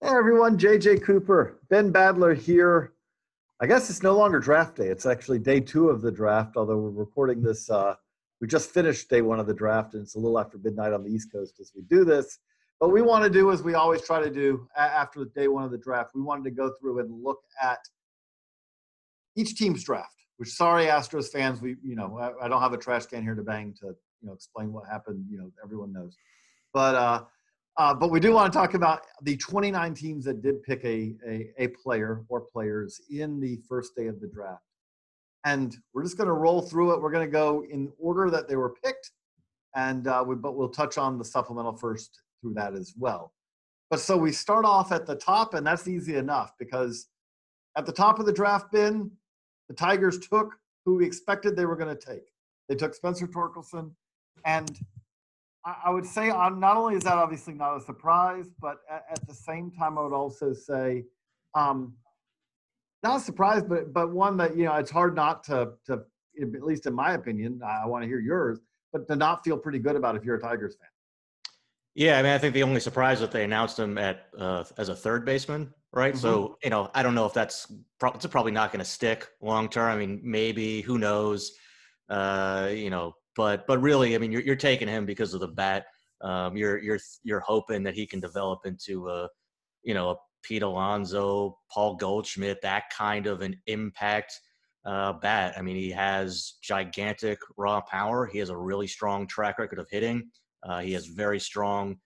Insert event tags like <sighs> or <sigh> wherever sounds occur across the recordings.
Hey everyone, JJ Cooper, Ben Badler here. I guess it's no longer draft day. It's actually day two of the draft, although we're recording this. Uh, we just finished day one of the draft, and it's a little after midnight on the East Coast as we do this. But we want to do as we always try to do after day one of the draft. We wanted to go through and look at each team's draft. Which, sorry, Astros fans, we you know I, I don't have a trash can here to bang to you know explain what happened. You know, everyone knows. But uh, uh, but we do want to talk about the 29 teams that did pick a, a, a player or players in the first day of the draft. And we're just going to roll through it. We're going to go in order that they were picked, and uh, we, but we'll touch on the supplemental first through that as well. But so we start off at the top, and that's easy enough because at the top of the draft bin, the Tigers took who we expected they were going to take. They took Spencer Torkelson, and I would say um, not only is that obviously not a surprise, but at, at the same time, I would also say um, not a surprise, but but one that you know it's hard not to to at least in my opinion, I want to hear yours, but to not feel pretty good about if you're a Tigers fan. Yeah, I mean, I think the only surprise that they announced him at uh, as a third baseman, right? Mm-hmm. So you know, I don't know if that's pro- it's probably not going to stick long term. I mean, maybe who knows? Uh, you know, but but really, I mean, you're you're taking him because of the bat. Um, you're you're you're hoping that he can develop into a you know a Pete Alonso, Paul Goldschmidt, that kind of an impact uh, bat. I mean, he has gigantic raw power. He has a really strong track record of hitting. Uh, he has very strong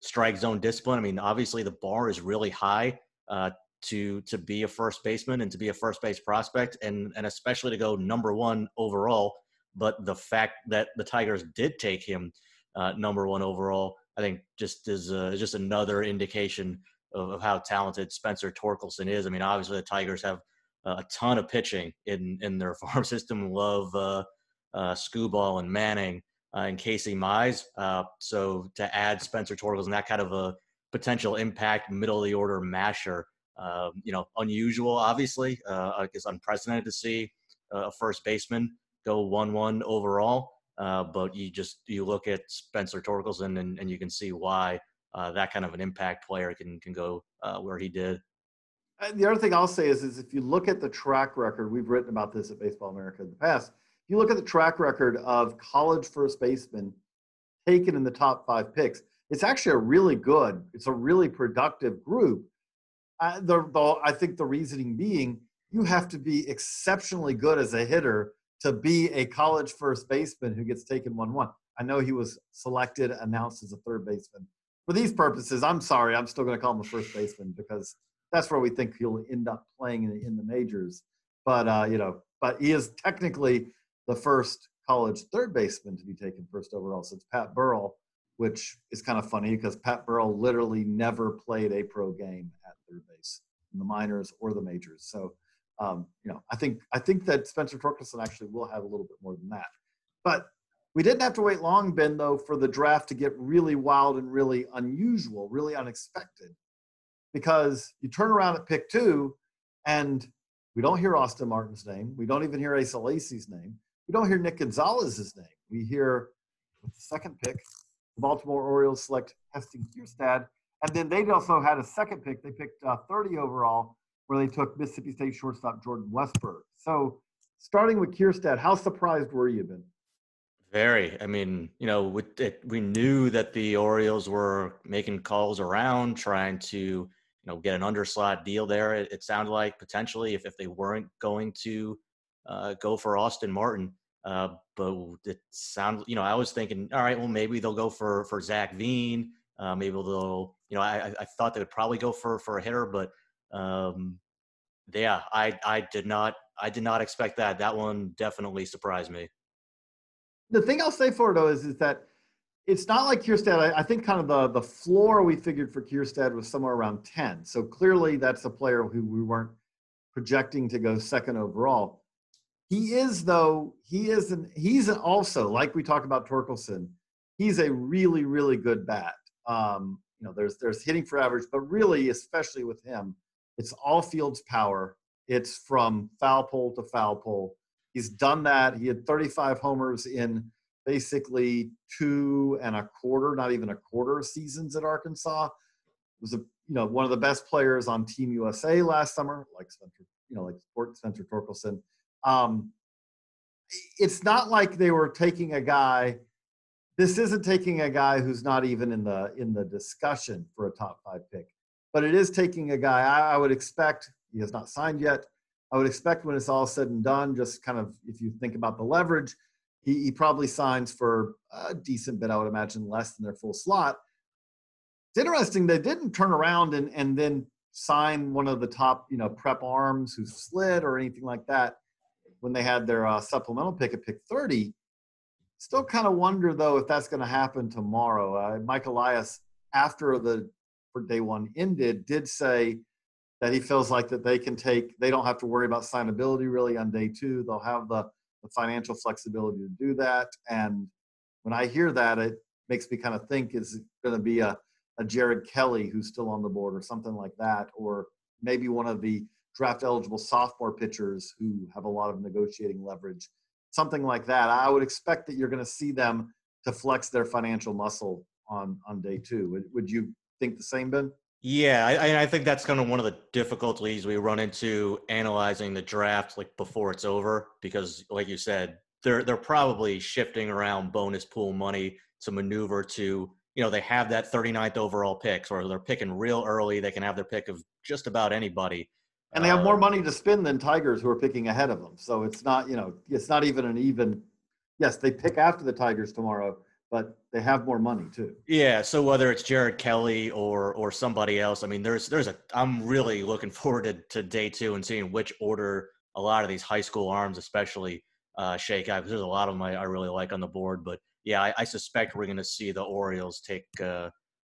strike zone discipline. I mean, obviously the bar is really high uh, to to be a first baseman and to be a first base prospect, and and especially to go number one overall. But the fact that the Tigers did take him uh, number one overall, I think, just is uh, just another indication of, of, how talented Spencer Torkelson is. I mean, obviously the Tigers have a ton of pitching in in their <laughs> farm system. Love uh, uh, Skubal and Manning uh, and Casey Mize. Uh, so to add Spencer Torkelson that kind of a potential impact middle of the order masher, uh, you know, unusual, obviously. Uh, it's unprecedented to see a first baseman go one-one overall. Uh, but you just you look at Spencer Torkelson and, and you can see why uh, that kind of an impact player can can go uh, where he did. And the other thing I'll say is, is if you look at the track record, we've written about this at Baseball America in the past If you look at the track record of college first basemen taken in the top five picks, it's actually a really good, it's a really productive group. Uh, the, the, I think the reasoning being you have to be exceptionally good as a hitter to be a college first baseman who gets taken 1 1. I know he was selected, announced as a third baseman. For these purposes, I'm sorry, I'm still going to call him a first baseman because that's where we think he'll end up playing in, in the majors. But, uh, you know, but he is technically the first college third baseman to be taken first overall since Pat Burrell, which is kind of funny because Pat Burrell literally never played a pro game at third base in the minors or the majors. So, um, you know, I think I think that Spencer Torkelson actually will have a little bit more than that. But we didn't have to wait long, Ben, though, for the draft to get really wild and really unusual, really unexpected, because you turn around at pick two, and we don't hear Austin Martin's name. We don't even hear Asa Lacy's name we don't hear Nick Gonzalez's name. We hear with the second pick, the Baltimore Orioles select Heston Kjerstad. And then they also had a second pick. They picked uh, 30 overall, where they took Mississippi State shortstop Jordan Westburg. So, starting with Kjerstad, how surprised were you, Ben? Very. I mean, you know, it, we knew that the Orioles were making calls around, trying to, you know, get an underslot deal there. It, it sounded like potentially if, if they weren't going to uh, go for Austin Martin. Uh, but it sounded, you know, I was thinking, all right, well, maybe they'll go for for Zach Veen. Uh, maybe they'll, you know, I, I thought they would probably go for for a hitter, but um, yeah, I I did not I did not expect that. That one definitely surprised me. The thing I'll say for it though is is that it's not like Kjerstad. I, I, think kind of the, the floor we figured for Kjerstad was somewhere around 10. So clearly that's a player who we weren't projecting to go second overall. He is, though, he is an, he's an also, like we talked about Torkelson, he's a really, really good bat. Um, you know, there's there's hitting for average, but really, especially with him, it's all fields power. It's from foul pole to foul pole. He's done that. He had 35 homers in basically two and a quarter, not even a quarter seasons at Arkansas. Was a you know one of the best players on Team USA last summer, like Spencer, you know, like Spencer Torkelson. Um, it's not like they were taking a guy. This isn't taking a guy who's not even in the in the discussion for a top five pick, but it is taking a guy. I, I would expect he has not signed yet. I would expect when it's all said and done, just kind of if you think about the leverage, he, he probably signs for a decent bit, I would imagine, less than their full slot. It's interesting they didn't turn around and, and then sign one of the top, you know, prep arms who slid or anything like that when they had their uh, supplemental pick at pick 30. Still kind of wonder though if that's going to happen tomorrow. Uh, Mike Elias, after the for day one ended, did say that he feels like that they can take they don't have to worry about signability really on day two. They'll have the the financial flexibility to do that. And when I hear that, it makes me kind of think is going to be a, a Jared Kelley who's still on the board or something like that, or maybe one of the draft eligible sophomore pitchers who have a lot of negotiating leverage, something like that. I would expect that you're going to see them to flex their financial muscle on on day two. Would, would you think the same, Ben? Yeah, I, I think that's kind of one of the difficulties we run into analyzing the draft like before it's over because, like you said, they're they're probably shifting around bonus pool money to maneuver to you know they have that 39th overall pick or they're picking real early. They can have their pick of just about anybody, and they have more uh, money to spend than Tigers who are picking ahead of them. So it's not you know it's not even an even. Yes, they pick after the Tigers tomorrow, but they have more money too. Yeah, so whether it's Jared Kelley or or somebody else, I mean, there's there's a I'm really looking <laughs> forward to, to day two and seeing which order a lot of these high school arms, especially uh, shake out because there's a lot of them I, I, really like on the board. But yeah, I, I suspect we're going to see the Orioles take uh,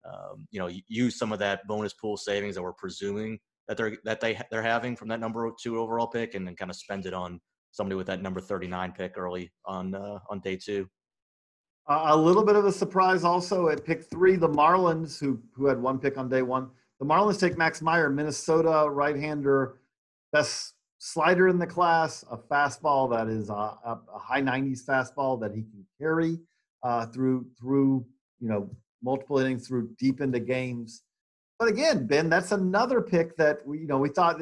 um, you know use some of that bonus pool savings that we're presuming that they're that they they're having from that number two overall pick, and then kind of spend it on somebody with that number 39 pick early on uh, on day two. A little bit of a surprise also at pick three, the Marlins, who who had one pick on day one. The Marlins take Max Meyer, Minnesota right-hander, best slider in the class, a fastball that is a, a high 90s fastball that he can carry uh, through through you know multiple innings, through deep into games. But again, Ben, that's another pick that we you know we thought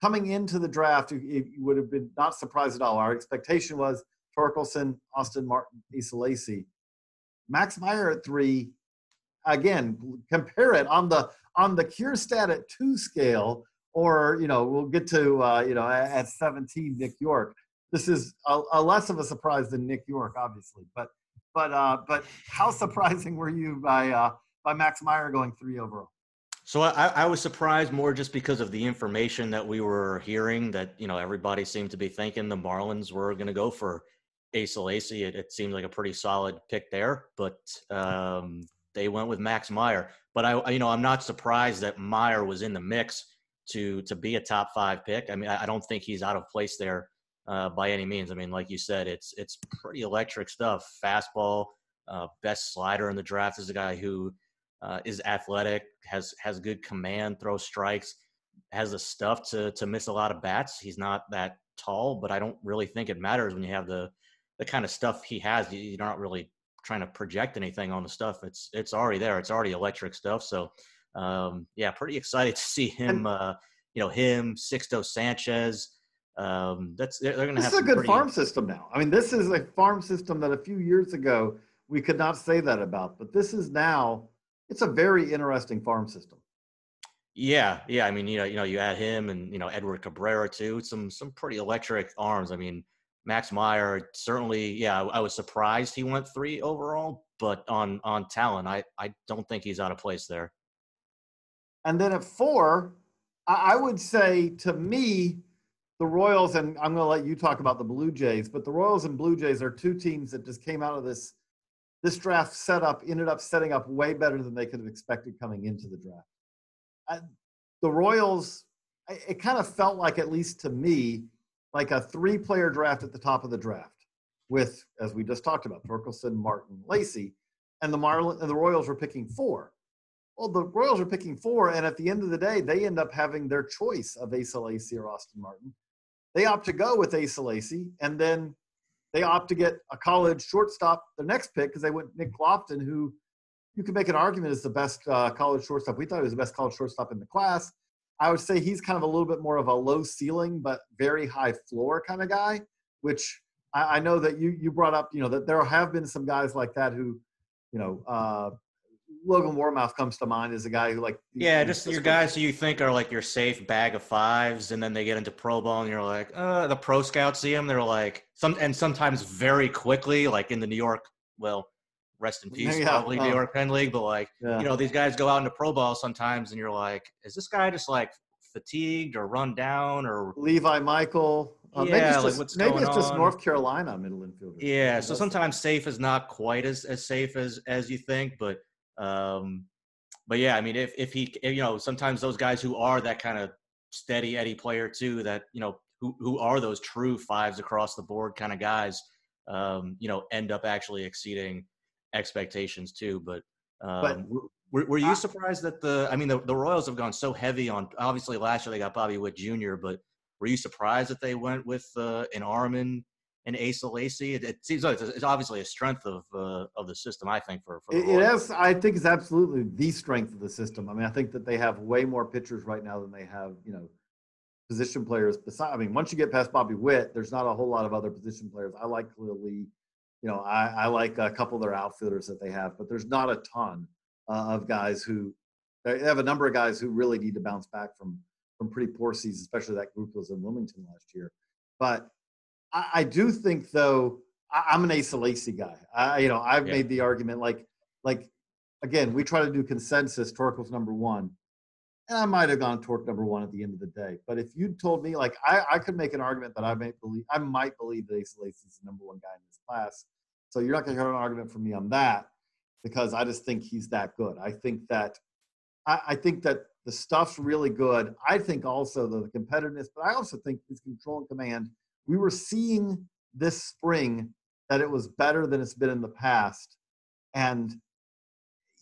coming into the draft, it would have been not surprised at all. Our expectation was Torkelson, Austin Martin, Asa Lacy. Max Meyer at three. Again, compare it on the on the Kjerstad at two scale, or you know, we'll get to uh, you know at 17, Nick Yorke. This is a, a, less of a surprise than Nick Yorke, obviously, but but uh, but how surprising were you by uh, by Max Meyer going three overall? So I, I, was surprised more just because of the information that we were hearing that you know everybody seemed to be thinking the Marlins were going to go for Asa Lacy, it, it seems like a pretty solid pick there. But um, they went with Max Meyer. But I, you know, I'm not surprised that Meyer was in the mix to to be a top five pick. I mean, I, I don't think he's out of place there uh, by any means. I mean, like you said, it's it's pretty electric stuff. Fastball, uh, best slider in the draft is a guy who uh, is athletic, has has good command, throws strikes, has the stuff to to miss a lot of bats. He's not that tall, but I don't really think it matters when you have the the kind of stuff he has, you're not really trying to project anything on the stuff. It's it's already there. It's already electric stuff. So um, yeah, pretty excited <laughs> to see him. Uh, you know him, Sixto Sanchez. Um, that's they're, going to have. This is a good farm system now. I mean, this is a farm system that a few years ago we could not say that about, but this is now. It's a very interesting farm system. Yeah, yeah. I mean, you know, you know, you add him and you know Edward Cabrera too. Some some pretty electric arms. I mean, Max Meyer certainly, yeah, I, was surprised he went three overall, but on on talent, I I don't think he's out of place there. And then at four, I, I would say to me, the Royals, and I'm going to let you talk about the Blue Jays, but the Royals and Blue Jays are two teams that just came out of this this draft setup ended up setting up way better than they could have expected coming into the draft. I, the Royals, it kind of felt like, at least to me, like a three player draft at the top of the draft with, as we just talked about, Torkelson, Martin, Lacy, and the Marlin and the Royals were picking four. Well, the Royals are picking four, and at the end of the day, they end up having their choice of Asa Lacy or Austin Martin. They opt to go with Asa Lacy, and then they opt to get a college shortstop the next pick because they went Nick Loftin, who you could make an argument is the best uh, college shortstop. We thought he was the best college shortstop in the class. I would say he's kind of a little bit more of a low ceiling but very high floor kind of guy, which I, I know that you you brought up. You know that there have been some guys like that who, you know, uh, Logan Warmoth comes to mind as a guy who like yeah, just your guys who you think are like your safe bag of fives, and then they get into pro ball, and you're like, uh, the pro scouts see them, they're like some, and sometimes very quickly, like in the New York, well, rest in <laughs> peace, yeah, probably New York Penn League, but like yeah. you know these guys go out into pro ball sometimes, and you're like, is this guy just like fatigued or run down or <laughs> Levi Michael? Uh, yeah, maybe it's just, like maybe it's just North Carolina middle infielder. Yeah, so sometimes safe is not quite as, as safe as as you think, but um, but yeah, I mean, if if he, if, you know, sometimes those guys who are that kind of steady Eddie player too, that you know, who who are those true fives across the board kind of guys, um, you know, end up actually exceeding expectations too. But um, but were, were you surprised that the? I mean, the, the Royals have gone so heavy on. Obviously, last year they got Bobby Witt Jr., but were you surprised that they went with uh, an Arman and Asa Lacy. It, it seems like it's, it's, obviously a strength of uh, of the system. I think for, for it, it is. I think it's absolutely the strength of the system. I mean, I think that they have way more pitchers right now than they have, you know, position players. Besides, I mean, once you get past Bobby Witt, there's not a whole lot of other position players. I like Khalil Lee. You know, I, I like a couple of their outfielders that they have, but there's not a ton uh, of guys who they have a number of guys who really need to bounce back from from pretty poor seasons, especially that group was in Wilmington last year. But I, I do think though I, am an Asa Lacy guy. I, you know, I've yeah. made the argument like like again, we try to do consensus. Torkel's number one, and I might have gone Torque number one at the end of the day. But if you told me, like, I, I could make an argument that I might believe I might believe that Lacy is the number one guy in this class. So you're not going to hear an argument from me on that because I just think he's that good. I think that I, I think that the stuff's really good. I think also the competitiveness, but I also think his control and command we were seeing this spring that it was better than it's been in the past and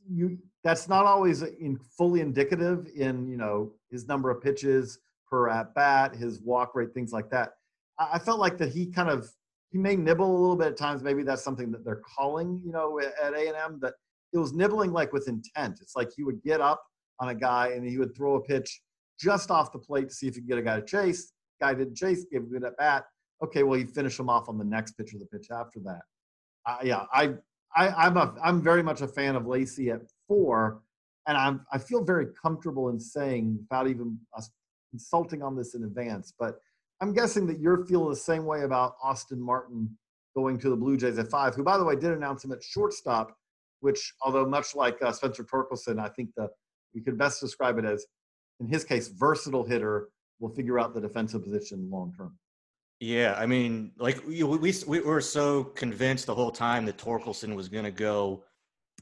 you that's not always in fully indicative in you know his number of pitches per at bat his walk rate things like that. I, felt like that he kind of he may nibble a little bit at times. Maybe that's something that they're calling you know at a&m that it was nibbling like with intent. It's like he would get up on a guy and he would throw a pitch just off the plate to see if he could get a guy to chase. Guy didn't chase gave a good at bat. Okay, well, you finish him off on the next pitch or the pitch after that. Uh, yeah, I, I, I'm a, I'm very much a fan of Lacy at four, and I'm, I feel very comfortable in saying without even us consulting on this in advance, but I'm guessing that you're feeling the same way about Austin Martin going to the Blue Jays at five, who, by the way, did announce him at shortstop, which, although much like uh, Spencer Torkelson, I think the we could best describe it as, in his case, versatile hitter will figure out the defensive position long term. Yeah, I mean, like we we, we were so convinced the whole time that Torkelson was going to go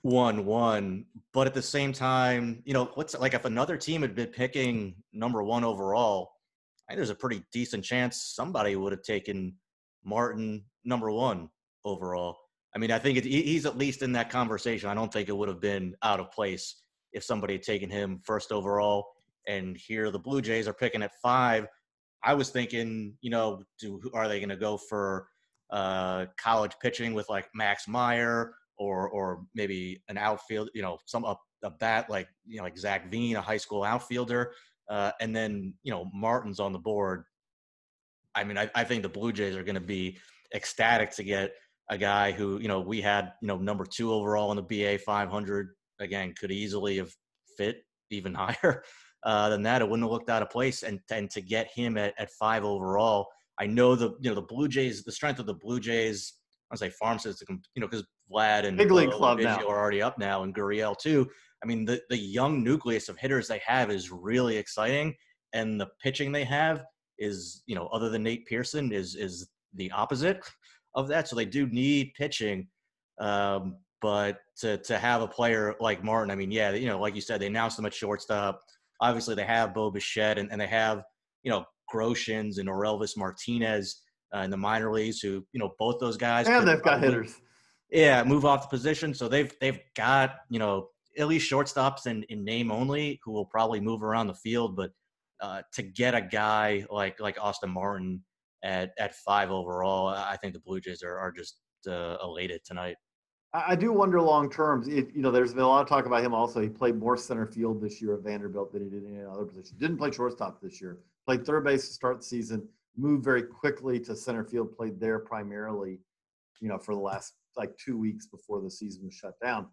one one, but at the same time, you know, what's like if another team had been picking number one overall, I think there's a pretty decent chance somebody would have taken Martin number one overall. I mean, I think it, he's at least in that conversation. I don't think it would have been out of place if somebody had taken him first overall. And here the Blue Jays are picking at five I was thinking, you know, do are they going to go for uh, college pitching with like Max Meyer or or maybe an outfield, you know, some a, a bat like you know like Zach Veen, a high school outfielder, uh, and then you know Martin's on the board. I mean, I, I think the Blue Jays are going to be ecstatic to get a guy who you know we had you know number two overall in the BA 500 again could easily have fit even <laughs> higher uh, than that, it wouldn't have looked out of place. And and to get him at, at five overall, I know the you know the Blue Jays, the strength of the Blue Jays. I say farm system, you know, because Vlad and Big League Club now. are already up now, and Gurriel too. I mean, the the young nucleus of hitters they have is really exciting, and the pitching they have is you know other than Nate Pearson is is the opposite of that. So they do need pitching. Um, but to to have a player like Martin, I mean, yeah, you know, like you said, they announced him at shortstop. Obviously, they have Bo Bichette and, and they have you know Groshans and Orelvis Martinez uh, in the minor leagues, who you know both those guys. And they've got hitters. Yeah, move off the position, so they've they've got you know at least shortstops in, in name only who will probably move around the field, but uh, to get a guy like like Austin Martin at at five overall, I think the Blue Jays are are just uh, elated tonight. I do wonder long term. If you know, there's been a lot of talk about him. Also, he played more center field this year at Vanderbilt than he did in any other position. Didn't play shortstop this year. Played third base to start the season. Moved very quickly to center field. Played there primarily, you know, for the last like two weeks before the season was shut down.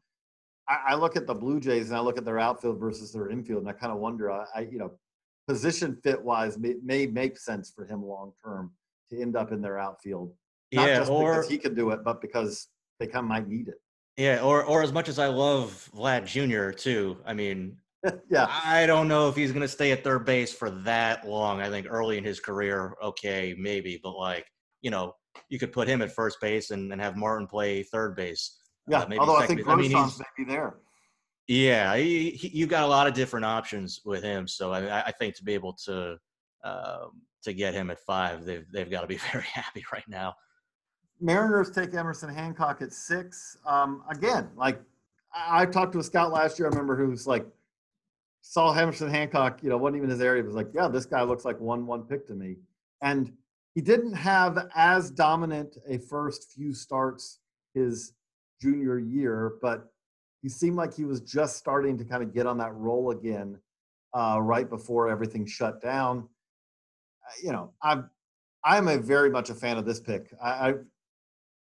I, I look at the Blue Jays and I look at their outfield versus their infield, and I kind of wonder. I, I, you know, position fit wise, may, may make sense for him long term to end up in their outfield. Not yeah, just or because he can do it, but because they kind of might need it. yeah, or or as much as I love Vlad Jr. too, I mean, <laughs> yeah, I don't know if he's going to stay at third base for that long. I think early in his career, okay, maybe, but like you know, you could put him at first base and, and have Martin play third base. uh, yeah. maybe Although I think. I mean, he's- maybe there. Yeah, he, he, you got a lot of different options with him. So I, I think to be able to um, to get him at five, they've they've got to be <laughs> very happy right now. Mariners take Emerson Hancock at six. Um, again, like I, I talked to a scout last year. I remember who was like saw Emerson Hancock. You know, wasn't even his area. Was like, yeah, this guy looks like one one pick to me. And he didn't have as dominant a first few starts his junior year, but he seemed like he was just starting to kind of get on that roll again uh, right before everything shut down. You know, I'm I'm a very much a fan of this pick. I, I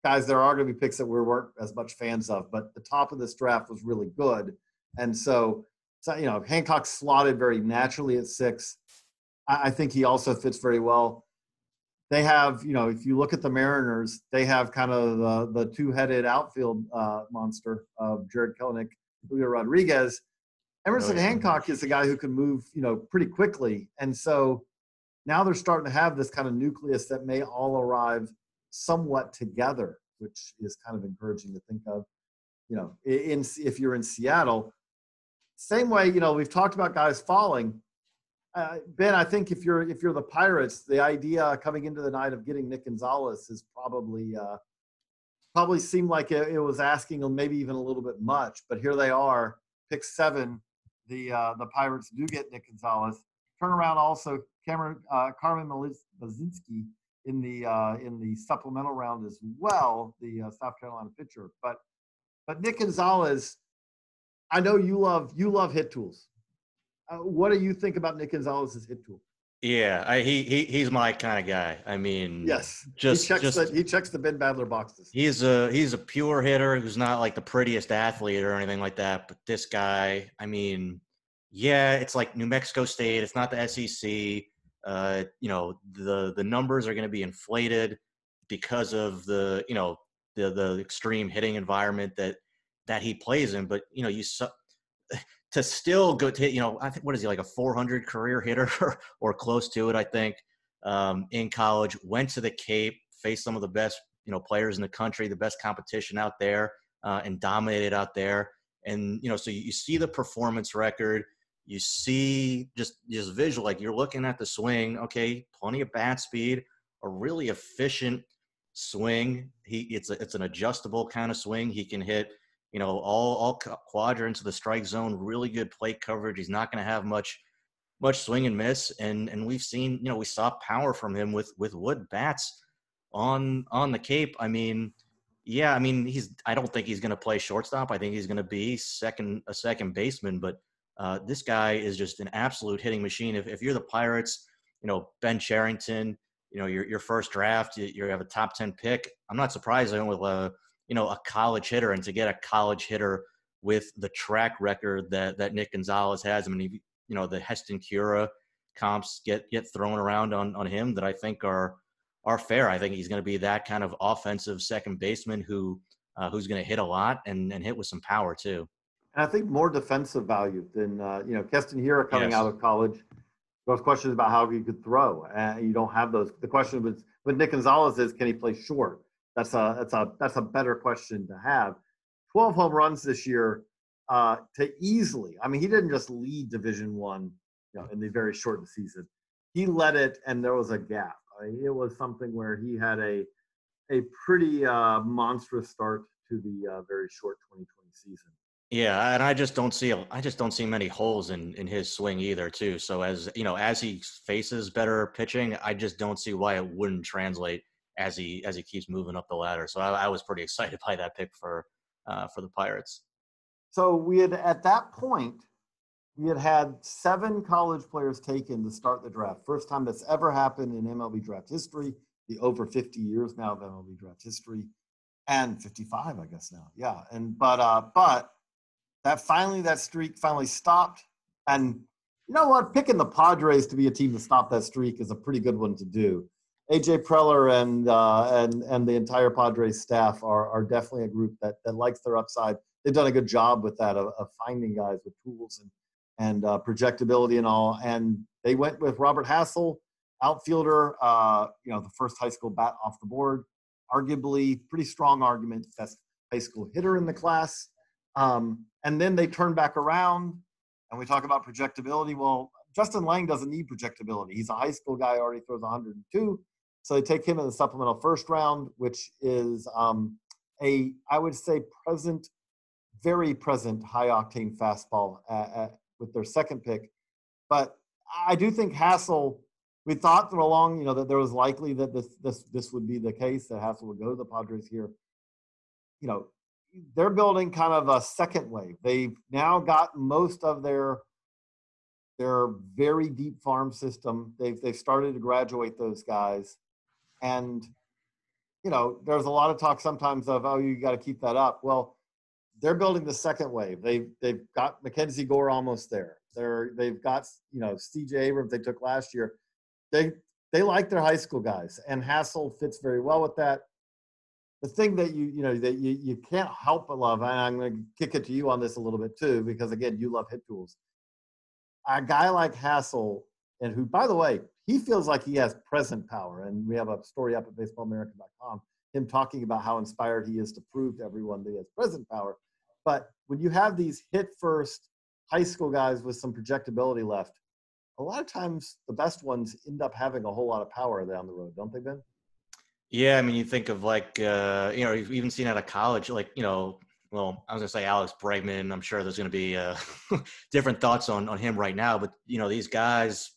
guys, there are going to be picks that we weren't as much fans of, but the top of this draft was really good, and so, so you know, Hancock slotted very naturally at six. I, I think he also fits very well. They have, you know, if you look at the Mariners, they have kind of the, the two-headed outfield uh, monster of Jarred Kelenic, Julio Rodriguez. Emerson Oh, yeah. Hancock is a guy who can move, you know, pretty quickly, and so now they're starting to have this kind of nucleus that may all arrive somewhat together, which is kind of encouraging to think of. You know, in if you're in Seattle, same way. You know, we've talked about guys falling. Uh, ben, I think if you're if you're the Pirates, the idea coming into the night of getting Nick Gonzalez is probably uh, probably seemed like it, it was asking maybe even a little bit much. But here they are, pick seven. The uh, the Pirates do get Nick Gonzalez. Turn around also Cameron uh, Carmen Mlodzinski in the uh, in the supplemental round as well, the uh, South Carolina pitcher. But but Nick Gonzalez, I know you love you love hit tools. Uh, what do you think about Nick Gonzalez's hit tool? Yeah, I, he he he's my kind of guy. I mean, Yes, just he checks just the he checks the Ben Badler boxes. he's a he's a pure hitter who's not like the prettiest athlete or anything like that. But this guy, I mean, yeah, it's like New Mexico State. It's not the SEC. Uh, you know, the the numbers are going to be inflated because of the you know the the extreme hitting environment that that he plays in. But you know, you su- <sighs> to still go to you know I think what is he like a 400 career hitter <laughs> or close to it I think um, in college went to the Cape faced some of the best you know players in the country the best competition out there uh, and dominated out there and you know so you, see the performance record you see just just visual like you're looking at the swing okay plenty of bat speed a really efficient swing he it's a, it's an adjustable kind of swing he can hit you know, all all qu- quadrants of the strike zone, really good plate coverage. He's not going to have much much swing and miss, and and we've seen, you know, we saw power from him with with wood bats on on the Cape. I mean, yeah, I mean, he's I don't think he's going to play shortstop. I think he's going to be second a second baseman, but uh, this guy is just an absolute hitting machine. If if you're the Pirates, you know, Ben Cherington, you know, your your first draft, you, you have a top ten pick. I'm not surprised they went with a you know, a college hitter and to get a college hitter with the track record that, that Nick Gonzalez has. I mean, he, you know, the Keston Hiura comps get, get thrown around on, on him that I think are, are fair. I think he's going to be that kind of offensive second baseman who, uh, who's going to hit a lot and, and hit with some power too. And I think more defensive value than uh, you know Keston Hiura coming Yes. out of college. Those questions about how he could throw, uh, you don't have those. The question was, with Nick Gonzalez is, can he play short? That's a that's a that's a better question to have. 12 home runs this year uh, to easily. I mean, he didn't just lead Division One, you know, in the very short season. He led it, and there was a gap. I mean, it was something where he had a a pretty uh, monstrous start to the uh, very short 2020 season. Yeah, and I just don't see I just don't see many holes in in his swing either, too. So as you know, as he faces better pitching, I just don't see why it wouldn't translate as he as he keeps moving up the ladder. So I, I was pretty <laughs> excited by that pick for uh, for the Pirates. So we had at that point we had had seven college players taken to start the draft. First time that's ever happened in MLB draft history. The over 50 years now of MLB draft history, and 55, I guess now. Yeah, and but uh, but that finally that streak finally stopped. And you know what? Picking the Padres to be a team to stop that streak is a pretty good one to do. AJ Preller and uh, and and the entire Padres staff are are definitely a group that that likes their upside. They've done a good job with that of, of finding guys with tools and and uh, projectability and all. And they went with Robert Hassell, outfielder. Uh, you know, the first high school bat off the board. Arguably, pretty strong argument best high school hitter in the class. Um, and then they turn back around and we talk about projectability. Well, Justin Lange doesn't need projectability. He's a high school guy, already throws 102. So they take him in the supplemental first round, which is um, a, I would say, present, very present high octane fastball at, at, with their second pick. But I do think Hassell, we thought that along, you know, that there was likely that this this this would be the case that Hassell would go to the Padres here. You know, they're building kind of a second wave. They've now got most of their their very deep farm system. They've they've started to graduate those guys, and you know there's a lot of talk sometimes of oh you got to keep that up. Well, they're building the second wave. They've they've got Mackenzie Gore almost there. They're they've got you know C.J. Abrams they took last year. They they like their high school guys, and Hassell fits very well with that the thing that you you know that you, you can't help but love and i'm going to kick it to you on this a little bit too because again you love hit tools a guy like Hassell and who by the way he feels like he has present power and we have a story up at baseballamerica.com him talking about how inspired he is to prove to everyone that he has present power but when you have these hit first high school guys with some projectability left a lot of times the best ones end up having a whole lot of power down the road don't they ben yeah, I mean, you think of like, uh, you know, you've even seen out of college, like, you know, well, I was gonna say Alex Bregman. I'm sure there's gonna be uh, <laughs> different thoughts on on him right now, but you know, these guys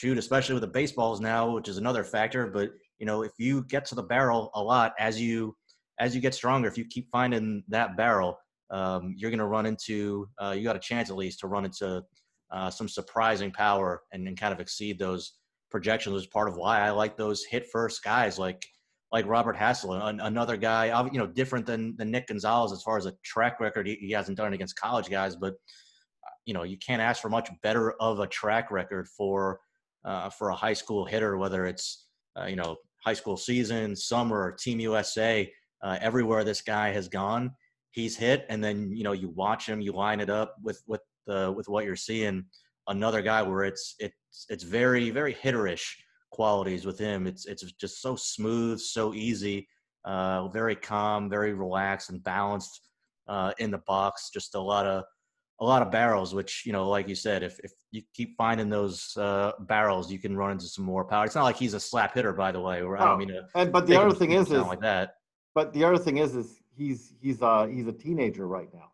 shoot, especially with the baseballs now, which is another factor. But you know, if you get to the barrel a lot as you as you get stronger, if you keep finding that barrel, um, you're gonna run into uh, you got a chance at least to run into uh, some surprising power and, and kind of exceed those projections. Is part of why I like those hit first guys like like Robert Hassell, an, another guy, you know, different than, than Nick Gonzalez as far as a track record. He, he hasn't done it against college guys, but uh, you know, you can't ask for much better of a track record for uh, for a high school hitter, whether it's uh, you know high school season, summer, Team USA, uh, everywhere this guy has gone, he's hit, and then you know you watch him, you line it up with with the with what you're seeing. Another guy where it's it's it's very very hitterish qualities with him. It's it's just so smooth, so easy, uh, very calm, very relaxed and balanced uh, in the box. Just a lot of a lot of barrels, which you know, like you said, if if you keep finding those uh, barrels, you can run into some more power. It's not like he's a slap hitter, by the way. Or I mean. And but the other thing is, is like that. But the other thing is, is he's he's uh he's a teenager right now.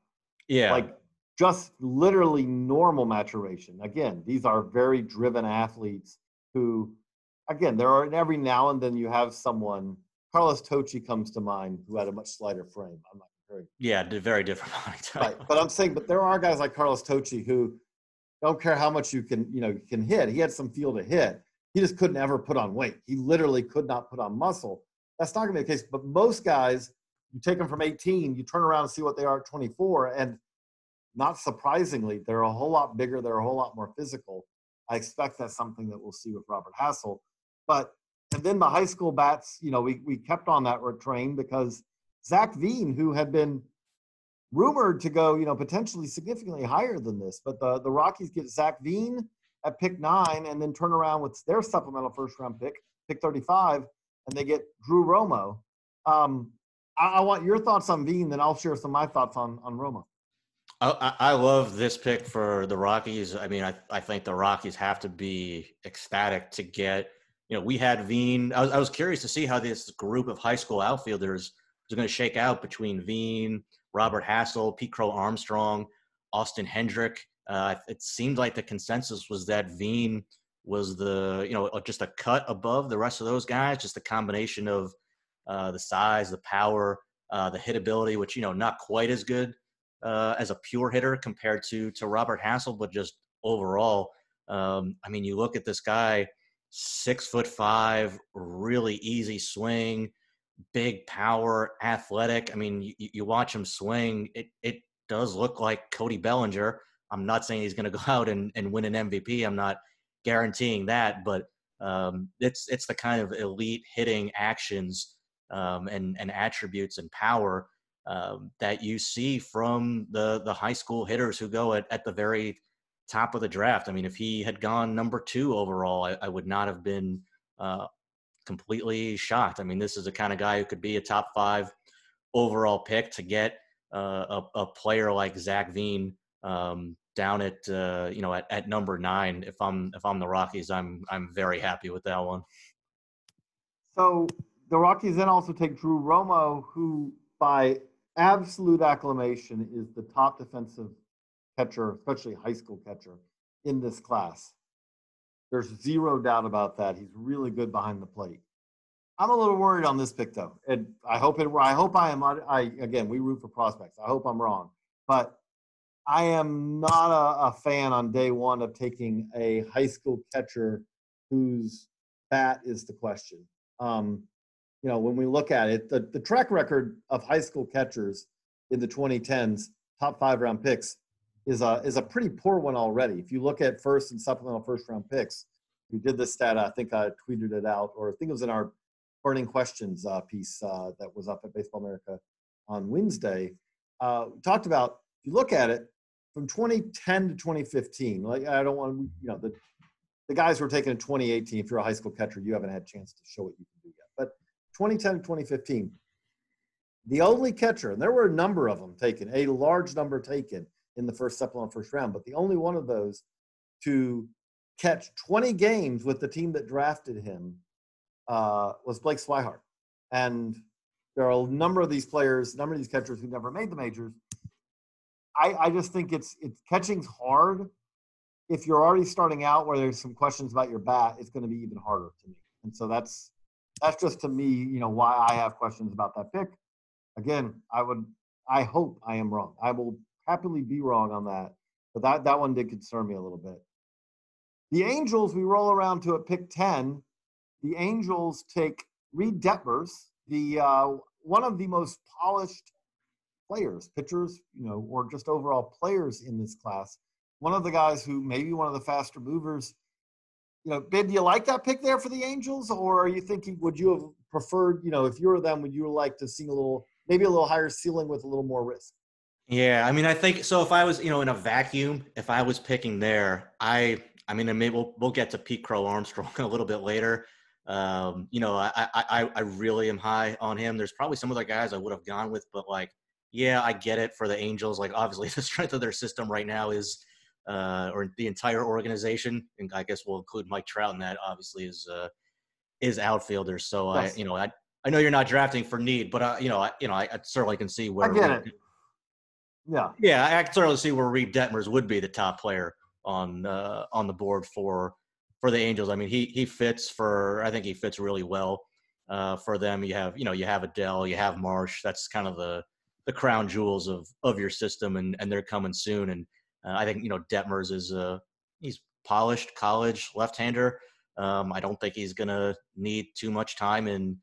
Yeah. Like just literally normal maturation. Again, these are very driven athletes who again, there are every now and then you have someone. Carlos Tocci comes to mind who had a much slighter frame. I'm not. Yeah, very different <laughs> right, but I'm saying, but there are guys like Carlos Tocci who don't care how much you can, you know, can hit. He had some feel to hit. He just couldn't ever put on weight. He literally could not put on muscle. That's not going to be the case. But most guys, you take them from 18, you turn around and see what they are at 24, and not surprisingly, they're a whole lot bigger. They're a whole lot more physical. I expect that's something that we'll see with Robert Hassell. But and then the high school bats, you know, we we kept on that train because Zach Veen, who had been rumored to go, you know, potentially significantly higher than this, but the the Rockies get Zach Veen at pick nine, and then turn around with their supplemental first round pick, pick thirty five, and they get Drew Romo. Um, I, I, want your thoughts on Veen, then I'll share some of my thoughts on on Romo. I, I love this pick for the Rockies. I mean, I, I think the Rockies have to be ecstatic to get. You know, we had Veen. I was, I was curious to see how this group of high school outfielders was going to shake out between Veen, Robert Hassell, Pete Crow Armstrong, Austin Hendrick. Uh, it seemed like the consensus was that Veen was the you know just a cut above the rest of those guys, just a combination of uh, the size, the power, uh, the hitability, which you know not quite as good uh, as a pure hitter compared to to Robert Hassell, but just overall, um, I mean, you look at this guy, six foot five, really easy swing, big power, athletic. I mean, you, you watch him swing, it it does look like Cody Bellinger. I'm not saying he's going <laughs> to go out and, and win an MVP. I'm not guaranteeing that, but um, it's it's the kind of elite hitting actions um, and and attributes and power um, that you see from the the high school hitters who go at, at the very top of the draft. I mean, if he had gone number two overall, I, I would not have been uh, completely shocked. I mean, this is the kind of guy who could be a top five overall pick to get uh, a, a, player like Zach Veen um, down at uh, you know at, at number nine. If I'm if I'm the Rockies, I'm I'm very happy with that one. So the Rockies then also take Drew Romo, who by absolute acclamation is the top defensive catcher, especially high school catcher in this class. There's zero doubt about that. He's really good behind the plate. I'm a little worried on this pick though, and I hope it. I hope I am. I again, we root for prospects. I hope I'm wrong, but I am not a, a, fan on day one of taking a high school catcher whose bat is the question. Um, you know, when we look at it, the, the track record of high school catchers in the 2010s, top five round picks, is a is a pretty poor one already. If you look at first and supplemental first round picks, we did this stat. I think I tweeted it out, or I think it was in our burning questions uh, piece uh, that was up at Baseball America on Wednesday. Uh, talked about if you look at it, from 2010 to 2015, like I don't want you know, the the guys were taken in 2018. If you're a high school catcher, you haven't had a chance to show what you can do yet. But 2010 to 2015, the only catcher, and there were a number of them taken, a large number taken in the first supplemental first round, but the only one of those to catch 20 games with the team that drafted him uh, was Blake Swihart. And there are a number of these players, a number of these catchers who never made the majors I, I just think it's it's catching's hard. If you're already starting out where there's some questions about your bat, it's going to be even harder to me. And so that's that's just to me, you know, why I have questions about that pick. Again, I would I hope I am wrong. I will happily be wrong on that. But that that one did concern me a little bit. The Angels, we roll around to at pick 10. The Angels take Reid Detmers, the uh, one of the most polished players, pitchers, you know, or just overall players in this class. One of the guys who maybe one of the faster movers. You know, Ben, do you like that pick there for the Angels, or are you thinking would you have preferred, you know, if you were them, would you like to see a little, maybe a little higher ceiling with a little more risk? Yeah, I mean, I think so. If I was, you know, in a vacuum, if I was picking there, I, I mean, maybe we'll we'll get to Pete Crow Armstrong <laughs> a little bit later. Um, you know, I, I I really am high on him. There's probably some other guys I would have gone with, but like yeah, I get it for the Angels. Like obviously <laughs> the strength of their system right now is, uh, or the entire organization, and I guess we'll include Mike Trout in that. Obviously is uh, is outfielders. So. I, you know, I I know you're not drafting for need, but uh, you know, I you know, I, I certainly can see where. I get it. Yeah. Yeah, I can certainly see where Reid Detmers would be the top player on uh, on the board for for the Angels. I mean, he he fits for. I think he fits really well uh, for them. You have you know you have Adell, you have Marsh. That's kind of the the crown jewels of of your system, and and they're coming soon. And uh, I think you know Detmers is a he's polished college left-hander. Um, I don't think he's gonna need too much time in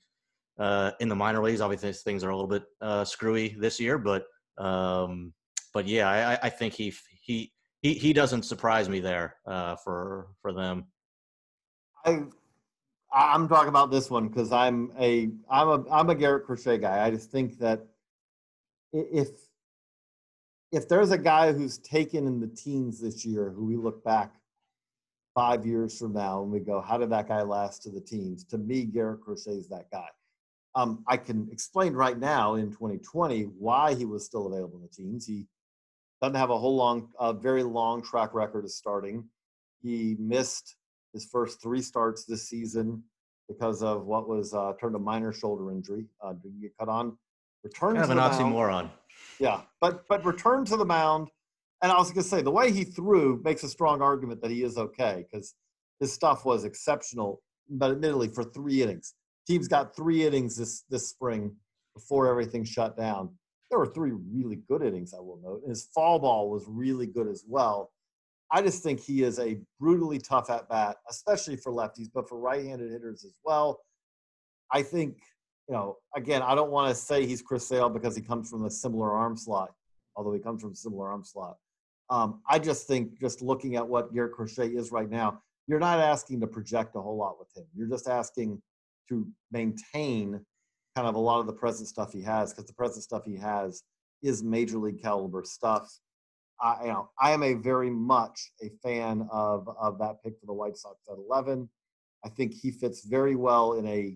uh, in the minor leagues. Obviously, things are a little bit uh, screwy this year, but um, but yeah, I, I think he he he he doesn't surprise me there uh, for for them. I I'm talking about this one because I'm a I'm a I'm a Garrett Crochet guy. I just think that if if there's a guy who's taken in the teens this year who we look back five years from now and we go, how did that guy last to the teens? To me, Garrett Crochet is that guy. Um, I can explain right now in 2020 why he was still available in the teams. He doesn't have a whole long, a very long track record of starting. He missed his first three starts this season because of what was uh, turned a minor shoulder injury. Uh, didn't get cut on. Return kind of an oxymoron. Yeah, but but returned to the mound. And I was going to say the way he threw makes a strong argument that he is okay because his stuff was exceptional, but admittedly for three innings. Teams got three innings this this spring before everything shut down. There were three really good innings, I will note. His fall ball was really good as well. I just think he is a brutally tough at bat, especially for lefties, but for right-handed hitters as well. I think, you know, again, I don't want to say he's Chris Sale because he comes from a similar arm slot, although he comes from a similar arm slot. Um, I just think, just looking at what Garrett Crochet is right now, you're not asking to project a whole lot with him. You're just asking to maintain kind of a lot of the present stuff he has because the present stuff he has is major league caliber stuff. I, you know, I am a very much a fan of of that pick for the White Sox at 11. I think he fits very well in a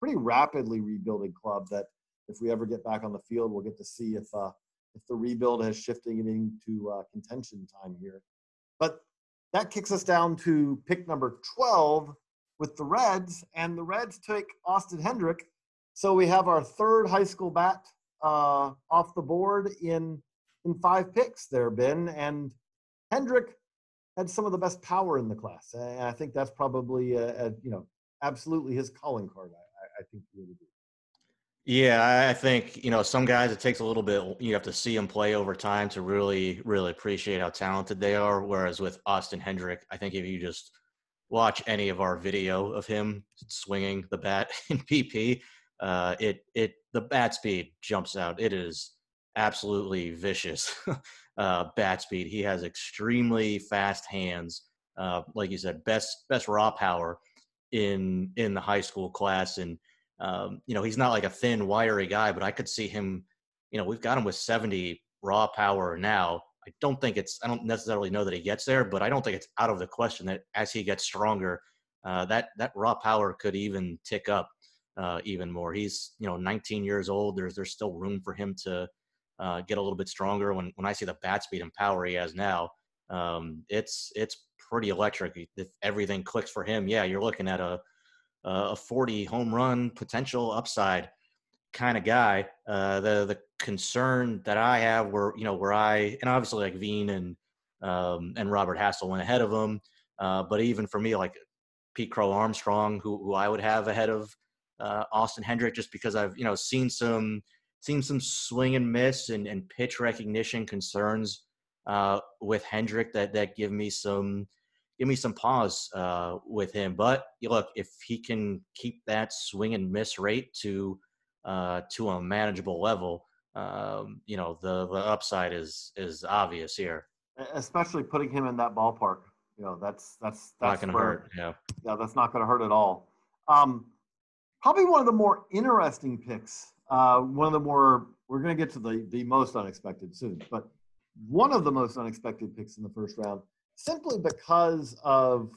pretty rapidly rebuilding club. That if we ever get back on the field, we'll get to see if uh, if the rebuild has shifting it into uh, contention time here. But that kicks us down to pick number 12 with the Reds, and the Reds took Austin Hendrick. So we have our third high school bat uh, off the board in in five picks there, Ben. And Hendrick had some of the best power in the class. And I think that's probably, a, a, you know, absolutely his calling card, I, I think. Yeah, I think, you know, some guys it takes a little bit, you have to see them play over time to really, really appreciate how talented they are. Whereas with Austin Hendrick, I think if you just watch any of our video of him swinging the bat <laughs> in BP, uh, it, it, the bat speed jumps out. It is absolutely vicious <laughs> uh, bat speed. He has extremely fast hands. Uh, like you said, best best raw power in in the high school class, and um, you know he's not like a thin, wiry guy, but I could see him. You know, we've got him with 70 raw power now. I don't think it's. I don't necessarily know that he gets there, but I don't think it's out of the question that as he gets stronger, uh, that that raw power could even tick up uh, even more. He's you know 19 years old. There's there's still room for him to uh, get a little bit stronger. When when I see the bat speed and power he has now, um, it's it's pretty electric. If everything clicks for him, yeah, you're looking at a a 40 home run potential upside kind of guy. Uh, the the concern that I have, where you know, where I and obviously like Veen and um, and Robert Hassell went ahead of him, uh, but even for me, like Pete Crow Armstrong, who who I would have ahead of uh, Austin Hendrick, just because I've you know seen some seen some swing and miss and, and pitch recognition concerns uh, with Hendrick that that give me some give me some pause uh, with him. But look, if he can keep that swing and miss rate to uh, to a manageable level, um, you know the the upside is is obvious here. Especially putting him in that ballpark, you know that's that's that's not going to hurt. Yeah, yeah, that's not going to hurt at all. Um, probably one of the more interesting picks uh, one of the more we're going to get to the the most unexpected soon, but one of the most unexpected picks in the first round, simply because of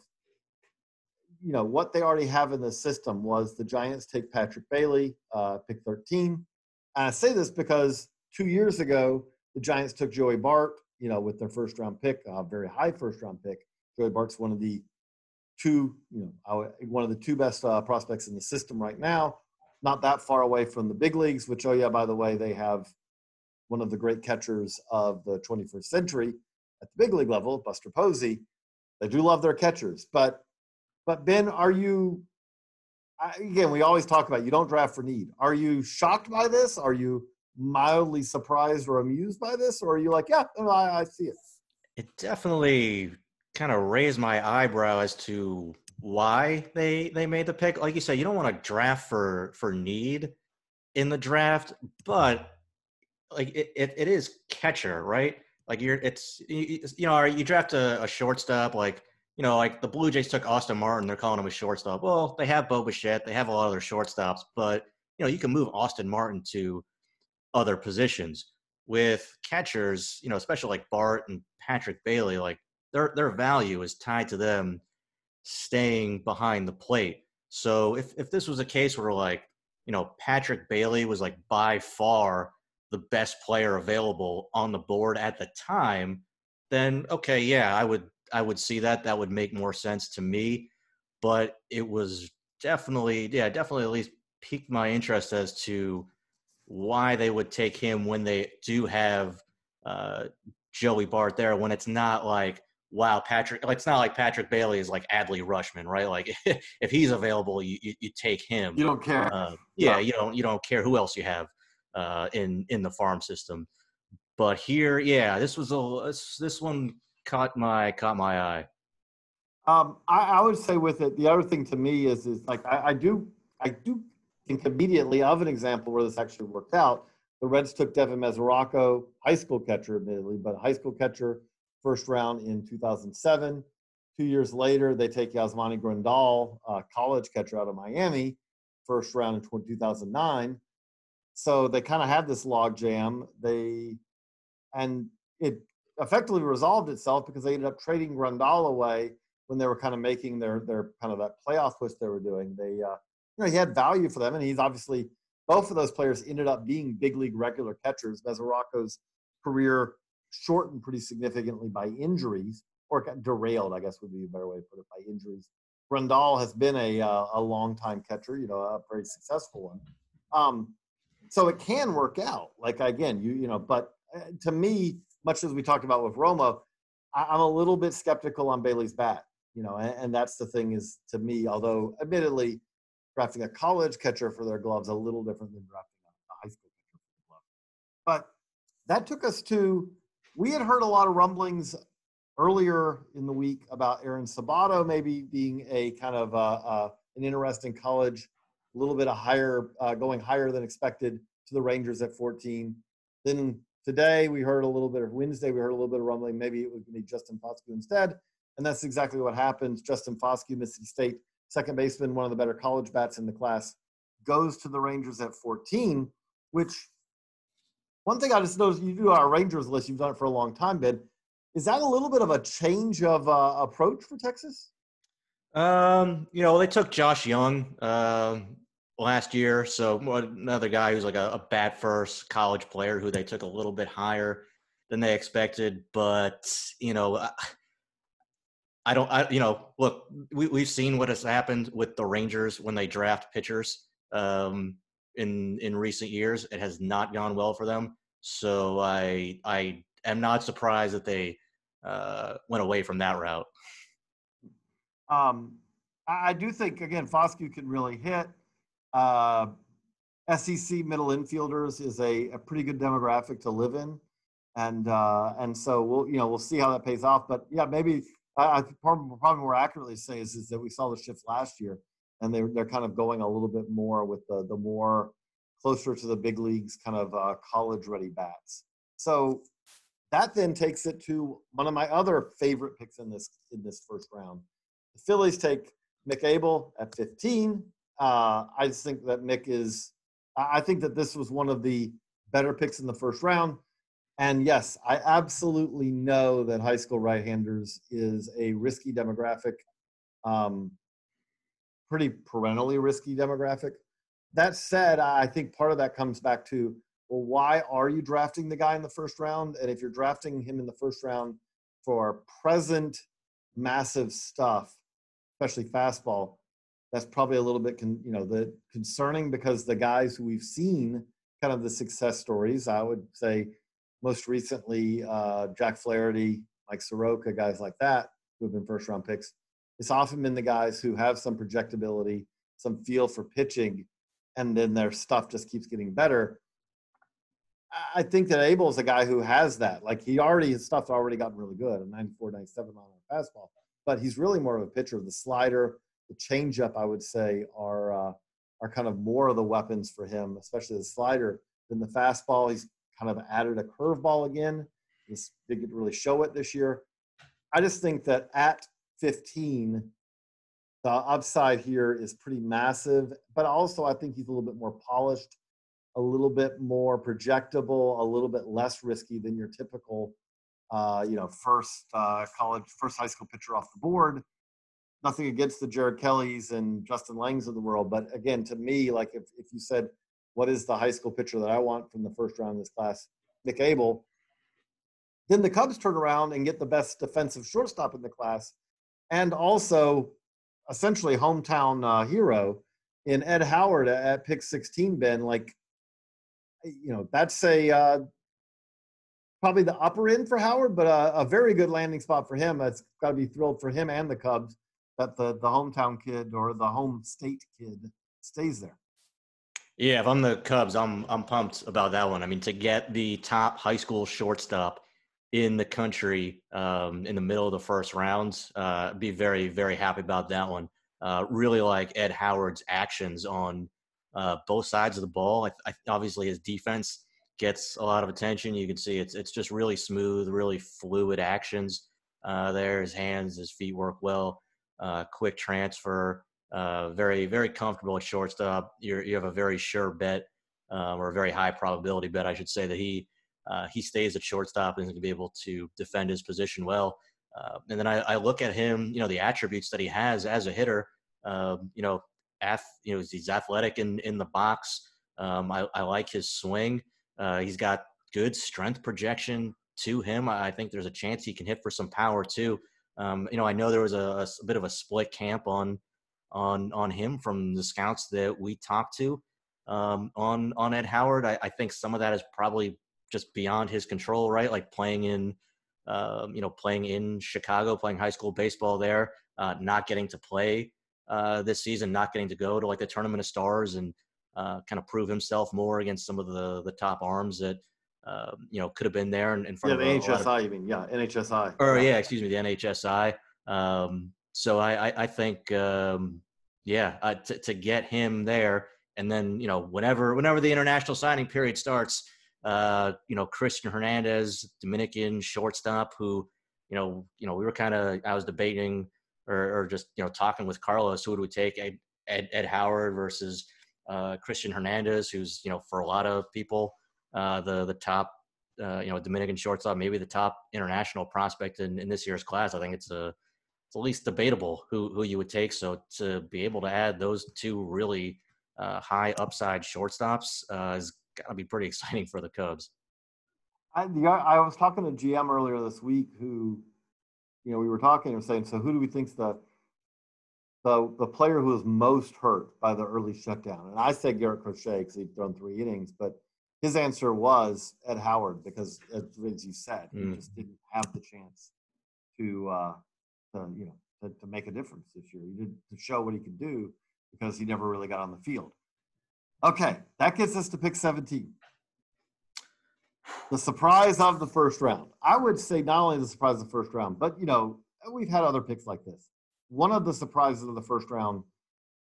you know what they already have in the system was the Giants take Patrick Bailey, uh, pick 13. And I say this because two years ago the Giants took Joey Bart, you know, with their first round pick, a very high first round pick. Joey Bart's one of the two, you know, one of the two best uh, prospects in the system right now not that far away from the big leagues, which, oh, yeah, by the way, they have one of the great catchers of the 21st century at the big league level, Buster Posey. They do love their catchers. But, but Ben, are you, again, we always talk about you don't draft for need. Are you shocked by this? Are you mildly surprised or amused by this? Or are you like, yeah, I, I see it? It definitely kind of raised my eyebrow as to why they they made the pick. Like you said, you don't want to draft for for need in the draft, but like it, it, it is catcher, right? Like you're it's you, you know you draft a, a, shortstop like you know like the Blue Jays took Austin Martin, they're calling him a shortstop. Well, they have Bo Bichette, they have a lot of their shortstops, but you know you can move Austin Martin to other positions with catchers, you know, especially like Bart and Patrick Bailey, like their their value is tied to them staying behind the plate. So if if this was a case where like, you you know, Patrick Bailey was like by far the best player available on the board at the time, then okay, yeah, I would I would see that. That would make more sense to me. But it was definitely, yeah, definitely at least piqued my interest as to why they would take him when they do have uh, Joey Bart there. When it's not like, wow, Patrick, like it's not like Patrick Bailey is like Adley Rutschman, right? Like <laughs> if he's available, you, you, you take him. You don't care. Uh, yeah, no. you don't you don't care who else you have uh, in in the farm system. But here, yeah, this was a this, this one caught my caught my eye. Um, I, I, would say with it, the other thing to me is is like I, I, do I do think immediately of an example where this actually worked out. The Reds took Devin Mesoraco, high school catcher, admittedly, but high school catcher, first round in 2007. Two years later, they take Yasmani Grandal, uh, college catcher out of Miami, first round in 2009. So they kind of had this log jam. They and it effectively resolved itself because they ended up trading Grandal away when they were kind of making their their kind of that playoff push they were doing. They uh, you know he had value for them, and he's obviously both of those players ended up being big league regular catchers. Mesoraco's career shortened pretty significantly by injuries, or derailed, I guess would be a better way to put it, by injuries. Grandal has been a uh, a long time catcher, you know, a very successful one. Um, so it can work out. Like again, you you know, but uh, to me, much as we talked about with Romo, I, am a little bit skeptical on Bailey's bat. You know, and, and, that's the thing is to me, although admittedly, drafting a college catcher for their gloves a little different than drafting a high school catcher for the. But that took us to we had heard a lot of rumblings earlier in the week about Aaron Sabato maybe being a kind of an interesting college, a little bit of higher, uh, going higher than expected to the Rangers at 14. Then Today we heard a little bit of Wednesday. We heard a little bit of rumbling. Maybe it would be Justin Foscue instead, and that's exactly what happened. Justin Foscue, Mississippi State second baseman, one of the better college bats in the class, goes to the Rangers at 14. Which one thing I just noticed you do our Rangers list. You've done it for a long time, Ben. Is that a little bit of a change of uh, approach for Texas? Um, you know, they took Josh Jung, Um, last year. So another guy who's like a, a bat first college player who they took a little bit higher than they expected. But you know, I don't. I you know, look, we we've seen what has happened with the Rangers when they draft pitchers um, in in recent years. It has not gone well for them. So I I am not surprised that they uh, went away from that route. Um, I do think again, Foscue can really hit. Uh, SEC middle infielders is a, a, pretty good demographic to live in, and uh, and so we'll you know we'll see how that pays off. But yeah, maybe I, I probably, probably more accurately say is, is that we saw the shift last year, and they're they're kind of going a little bit more with the the more closer to the big leagues kind of uh, college ready bats. So that then takes it to one of my other favorite picks in this in this first round. The Phillies take Mick Abel at 15 uh, I just think that Mick is. I think that this was one of the better picks in the first round. And yes, I absolutely know that high school right-handers is a risky demographic, um, pretty perennially risky demographic. That said, I think part of that comes back to well, why are you drafting the guy in the first round? And if you're drafting him in the first round for present massive stuff, especially fastball, that's probably a little bit con, you know the concerning because the guys who we've seen kind of the success stories i would say most recently uh, jack flaherty mike soroka guys like that who have been first round picks it's often been the guys who have some projectability some feel for pitching and then their stuff just keeps getting better. I think that abel is a guy who has that like he already his stuff's already gotten really good a 94 97 on fastball but he's really more of a pitcher of the slider the changeup, I would say, are uh, are kind of more of the weapons for him, especially the slider than the fastball. He's kind of added a curveball again. He didn't really show it this year. I just think that at 15, the upside here is pretty massive, but also I think he's a little bit more polished, a little bit more projectable, a little bit less risky than your typical, uh, you know, first uh, college, first high school pitcher off the board nothing against the Jared Kelleys and Justin Langes of the world, but again, to me, like if, if you said, what is the high school pitcher that I want from the first round of this class? Mick Abel. Then the Cubs turn around and get the best defensive shortstop in the class, and also essentially hometown uh, hero in Ed Howard at pick 16. Ben, like, you know, that's a uh, probably the upper end for Howard, but a, a very good landing spot for him. That's got to be thrilled for him and the Cubs that the the hometown kid or the home state kid stays there. Yeah, if I'm the Cubs, I'm I'm pumped about that one. I mean, to get the top high school shortstop in the country um, in the middle of the first rounds, uh, be very very happy about that one. Uh, really like Ed Howard's actions on uh, both sides of the ball. I, I, obviously, his defense gets a lot of attention. You can see it's it's just really smooth, really fluid actions uh, there. His hands, his feet work well. Uh, quick transfer, uh, very very comfortable at shortstop. you you have a very sure bet um, or a very high probability bet, I should say, that he uh, he stays at shortstop and is going to be able to defend his position well. Uh, and then I, I, look at him, you know, the attributes that he has as a hitter. Um, you know, ath- you know, he's athletic in in the box. Um, I, I, like his swing. Uh, he's got good strength projection to him. I think there's a chance he can hit for some power too. Um, you know, I know there was a, a, bit of a split camp on on on him from the scouts that we talked to um, on on Ed Howard. I, I, think some of that is probably just beyond his control, right? Like playing in, um, you know, playing in Chicago, playing high school baseball there, uh, not getting to play uh, this season, not getting to go to like the Tournament of Stars and uh, kind of prove himself more against some of the the top arms that uh, you know, could have been there in, in front yeah, of the NHSI. Of, you mean? Yeah, NHSI. Or yeah, excuse me, the NHSI. Um, so I, I, I think, um, yeah, uh, to, to get him there, and then you know, whenever whenever the international signing period starts, uh, you know, Cristian Hernandez, Dominican shortstop, who, you know, you know, we were kind of I was debating or, or, just you know talking with Carlos, who would we take Ed, Ed, Ed Howard versus uh, Cristian Hernandez, who's you know for a lot of people uh, the the top uh, you know Dominican shortstop, maybe the top international prospect in, in this year's class. I think it's a it's at least debatable who who you would take. So to be able to add those two really uh, high upside shortstops uh, is got to be pretty <laughs> exciting for the Cubs. I, the, I was talking to GM earlier this week who, you know, we were talking and saying, so who do we think's the the the player who was most hurt by the early shutdown? And I said Garrett Crochet because he'd thrown three innings, but his answer was Ed Howard because, as you said, mm. he just didn't have the chance to, uh, to you know, to, to, make a difference this year. He did to show what he could do because he never really got on the field. Okay, that gets us to pick 17. The surprise of the first round. I would say not only the surprise of the first round, but you know, we've had other picks like this. One of the surprises of the first round,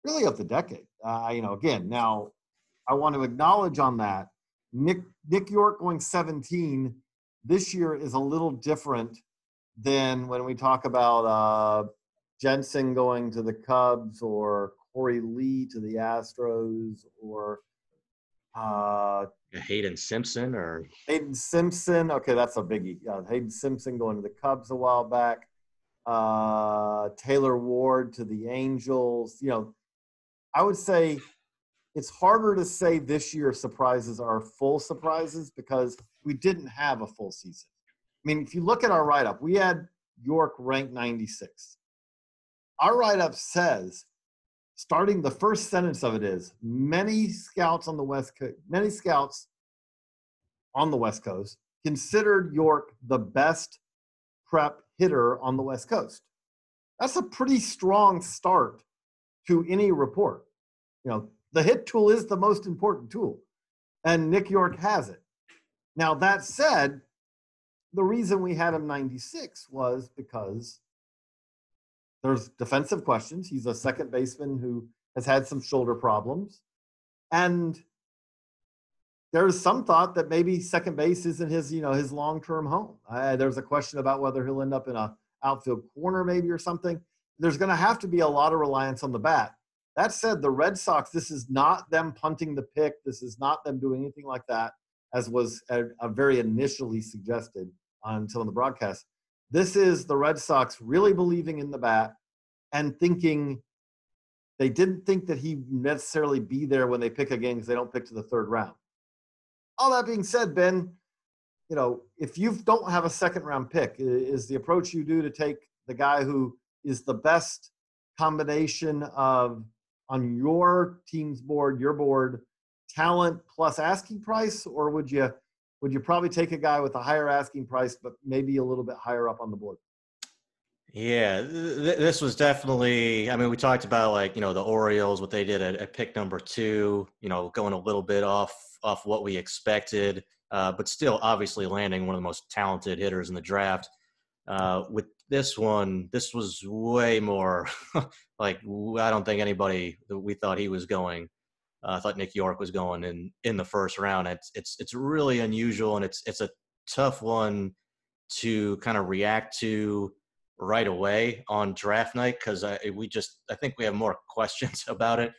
really of the decade. Uh, you know, again, now I want to acknowledge on that Nick Nick Yorke going 17 this year is a little different than when we talk about uh, Jansen going to the Cubs or Corey Lee to the Astros or uh, Hayden Simpson or Hayden Simpson. Okay, that's a biggie. Yeah, Hayden Simpson going to the Cubs a while back. Uh, Taylor Ward to the Angels. You know, I would say it's harder to say this year surprises are full surprises because we didn't have a full season. I mean, if you look at our write up, we had Yorke ranked 96. Our write up says, starting the first sentence of it is many scouts on the West Coast, many scouts on the West Coast considered Yorke the best prep hitter on the West Coast. That's a pretty strong start to any report. You know, the hit tool is the most important tool, and Nick Yorke has it. Now, that said, the reason we had him 96 was because there's defensive questions. He's a second baseman who has had some shoulder problems. And there's some thought that maybe second base isn't his, you know, his long-term home. Uh, there's a question about whether he'll end up in a outfield corner maybe or something. There's going to have to be a lot of reliance on the bat. That said, the Red Sox, this is not them punting the pick. This is not them doing anything like that, as was a, a very initially suggested until of the broadcast. This is the Red Sox really believing in the bat, and thinking they didn't think that he necessarily be there when they pick again because they don't pick to the third round. All that being said, Ben, you know, if you don't have a second round pick, is the approach you do to take the guy who is the best combination of on your team's board, your board, talent plus asking price, or would you would you probably take a guy with a higher asking price, but maybe a little bit higher up on the board? Yeah, th- this was definitely. I mean, we talked about like you know the Orioles, what they did at, at pick number two. You know, going a little bit off off what we expected, uh, but still obviously landing one of the most talented hitters in the draft. Uh, with this one, this was way more <laughs> like I don't think anybody we thought he was going. Uh, I thought Nick Yorke was going in in the first round. It's it's it's really unusual and it's it's a tough one to kind of react to right away on draft night because I we just I think we have more <laughs> questions about it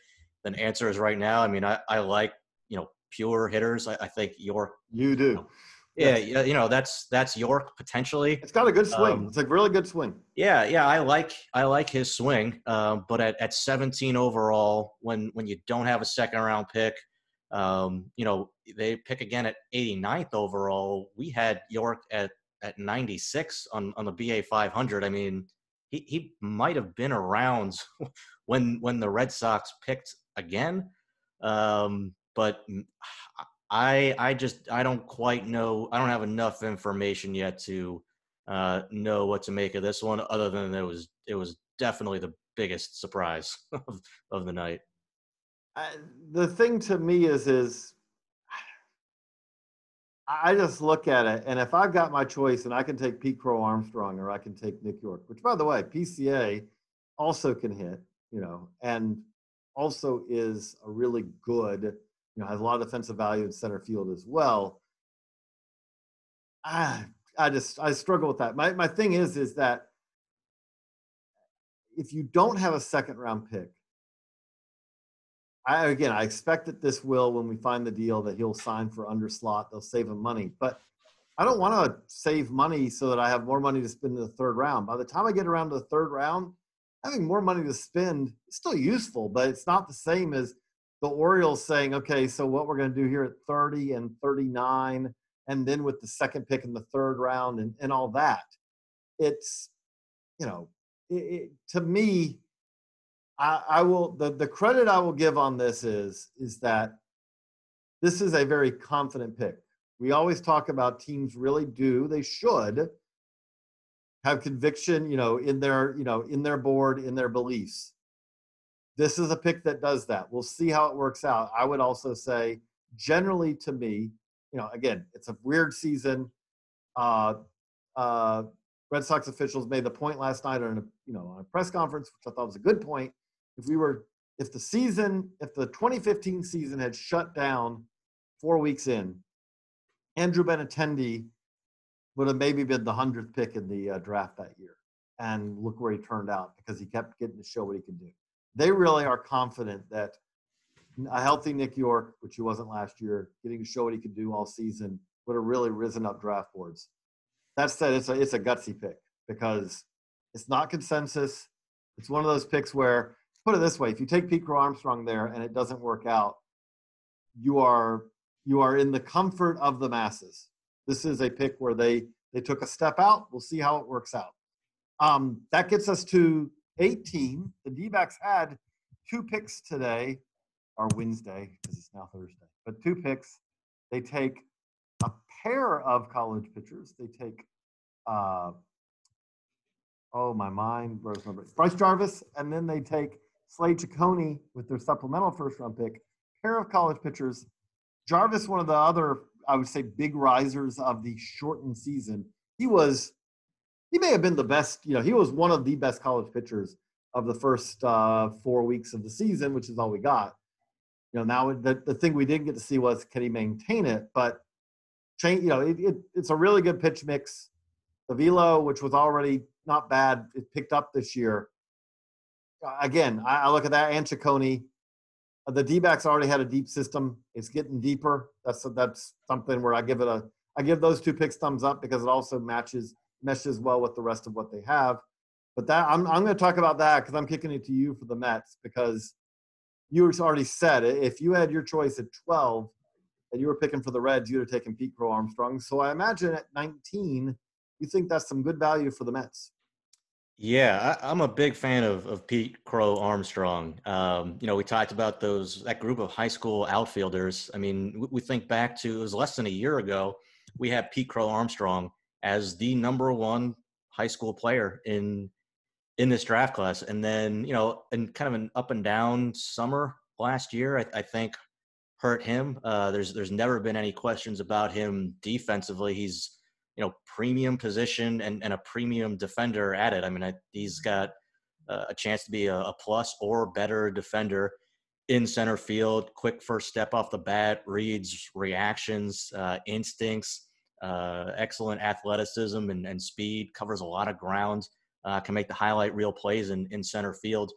than answers right now. I mean, I, I like you know pure hitters. I, I think Yorke. You do. You know, yeah, yeah, you know that's that's Yorke potentially. It's got a good swing. Um, it's a really good swing. Yeah, yeah, I like I like his swing. Um, but at, at 17 overall, when when you don't have a second round pick, um, you know they pick again at 89th overall. We had Yorke at at 96 on on the BA 500. I mean, he he might have been around <laughs> when when the Red Sox picked again. Um, but I I just I don't quite know. I don't have enough information yet to uh, know what to make of this one. Other than it was it was definitely the biggest surprise <laughs> of, of the night. The thing to me is is I just look at it, and if I've got my choice, and I can take Pete Crow Armstrong or I can take Nick Yorke, which by the way, PCA also can hit, you know, and also is a really good, you know, has a lot of defensive value in center field as well. I, I just I struggle with that. My my thing is is that if you don't have a second round pick, I again, I expect that this will, when we find the deal, that he'll sign for under slot. They'll save him money, but I don't want to save money so that I have more money to spend in the third round. By the time I get around to the third round, having more money to spend is still useful, but it's not the same as the Orioles saying, okay, so what we're going to do here at 30 and 39, and then with the second pick in the third round and, and all that. It's, you know, it, it, to me, I, I will the, the credit I will give on this is is that this is a very confident pick. We always talk about teams really do, they should have conviction, you know, in their, you know, in their board, in their beliefs. This is a pick that does that. We'll see how it works out. I would also say, generally to me, you know, again, it's a weird season. Uh, uh, Red Sox officials made the point last night on a, you know, on a press conference, which I thought was a good point, if we were if the season if the 2015 season had shut down four weeks in andrew benintendi would have maybe been the 100th pick in the uh, draft that year and look where he turned out because he kept getting to show what he could do they really are confident that a healthy nick Yorke, which he wasn't last year getting to show what he could do all season would have really risen up draft boards that said it's a, it's a gutsy pick because it's not consensus it's one of those picks where put it this way: if you take Pete Armstrong there and it doesn't work out, you are you are in the comfort of the masses. This is a pick where they they took a step out. We'll see how it works out. Um, that gets us to 18. The D-backs had two picks today, or Wednesday because it's now Thursday, but two picks. They take a pair of college pitchers. They take uh, oh my mind, Rose number Bryce Jarvis, and then they take Slade Cecconi with their supplemental first round pick, pair of college pitchers. Jarvis, one of the other, I would say, big risers of the shortened season. He was, he may have been the best, you know, he was one of the best college pitchers of the first uh, four weeks of the season, which is all we got. You know, now the, the thing we didn't get to see was can he maintain it? But change, you know, it, it, it's a really good pitch mix. The velo, which was already not bad, it picked up this year again, I, I look at that and Cecconi. Uh, the D-backs already had a deep system. It's getting deeper. That's that's something where I give it a I give those two picks thumbs up because it also matches meshes well with the rest of what they have. But that I'm I'm going to talk about that because I'm kicking it to you for the Mets because you already said. If you had your choice at 12 and you were picking for the Reds, you'd have taken Pete Crow Armstrong. So I imagine at 19, you think that's some good value for the Mets. Yeah, I, am a big fan of, of Pete Crow Armstrong. Um, you know, we talked about those that group of high school outfielders. I mean, we, we think back to it was less than a year ago. We had Pete Crow Armstrong as the number one high school player in in this draft class. And then, you know, in kind of an up and down summer last year, I, I think hurt him. Uh, there's there's never been any questions about him defensively. He's you know premium position and, and a premium defender at it. I mean, I, he's got uh, a chance to be a, a plus or better defender in center field. Quick first step off the bat, reads reactions, uh, instincts, uh, excellent athleticism and, and speed. Covers a lot of ground uh, can make the highlight reel plays in, in center field.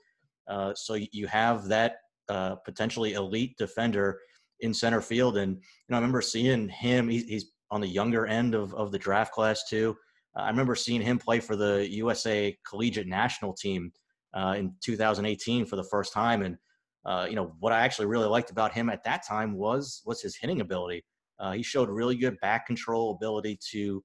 Uh, so you have that uh, potentially elite defender in center field. And, you know, I remember seeing him, he's, he's on the younger end of, of the draft class too. Uh, I remember seeing him play for the USA collegiate national team uh, in 2018 for the first time. And, uh, you know, what I actually really liked about him at that time was, was his hitting ability. He showed really good back control ability to,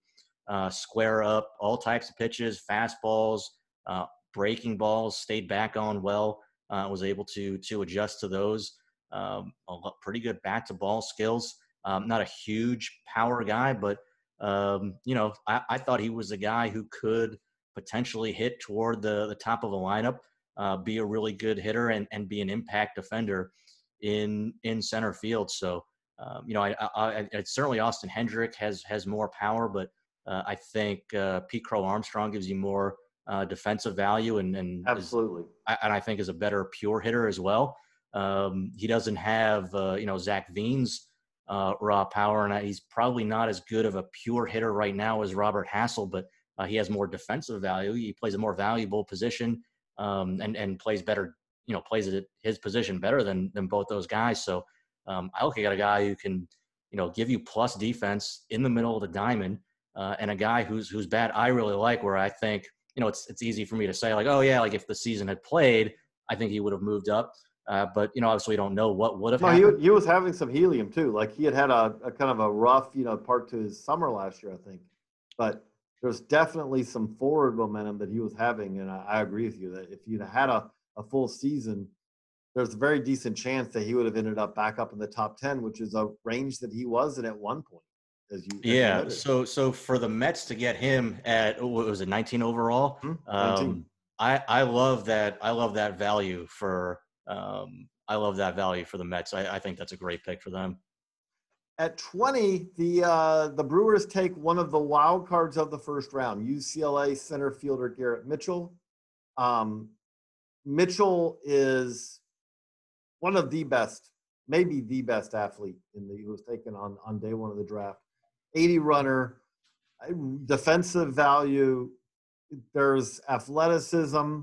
uh, square up all types of pitches, fastballs, uh, breaking balls, stayed back on well, uh, was able to to adjust to those. Um, pretty good bat to ball skills. Um, not a huge power guy, but um, you know, I, I, thought he was a guy who could potentially hit toward the the top of the lineup, uh, be a really good hitter, and and be an impact defender in in center field. So. Um, you know, I, I, I, certainly Austin Hendrick has has more power, but uh, I think uh, Pete Crow Armstrong gives you more uh, defensive value and, and absolutely, is, and I think is a better pure hitter as well. Um, he doesn't have uh, you know Zac Veen's uh, raw power, and he's probably not as good of a pure hitter right now as Robert Hassell, but uh, he has more defensive value. He plays a more valuable position um, and and plays better. You know, plays at his position better than than both those guys. So um, I look at a guy who can you know give you plus defense in the middle of the diamond uh, and a guy who's who's bad I really like. Where I think you know it's it's easy for me to say like oh yeah like if the season had played I think he would have moved up. Uh, but you know obviously we don't know what would have. No, happened. He, he was having some helium too. Like he had had a, a kind of a rough you know part to his summer last year I think, but there's definitely some forward momentum that he was having, and I, I agree with you that if you'd had a, a full season, there's a very decent chance that he would have ended up back up in the top 10, which is a range that he was in at one point as you. Yeah. You so so for the Mets to get him at what was it 19 overall? Mm-hmm. 19. Um, I I love that. I love that value for. Um, I love that value for the Mets. I, I think that's a great pick for them. At 20, the uh, the Brewers take one of the wild cards of the first round, UCLA center fielder Garrett Mitchell. Um, Mitchell is one of the best, maybe the best athlete in the who was taken on on day one of the draft. 80 runner, defensive value. There's athleticism.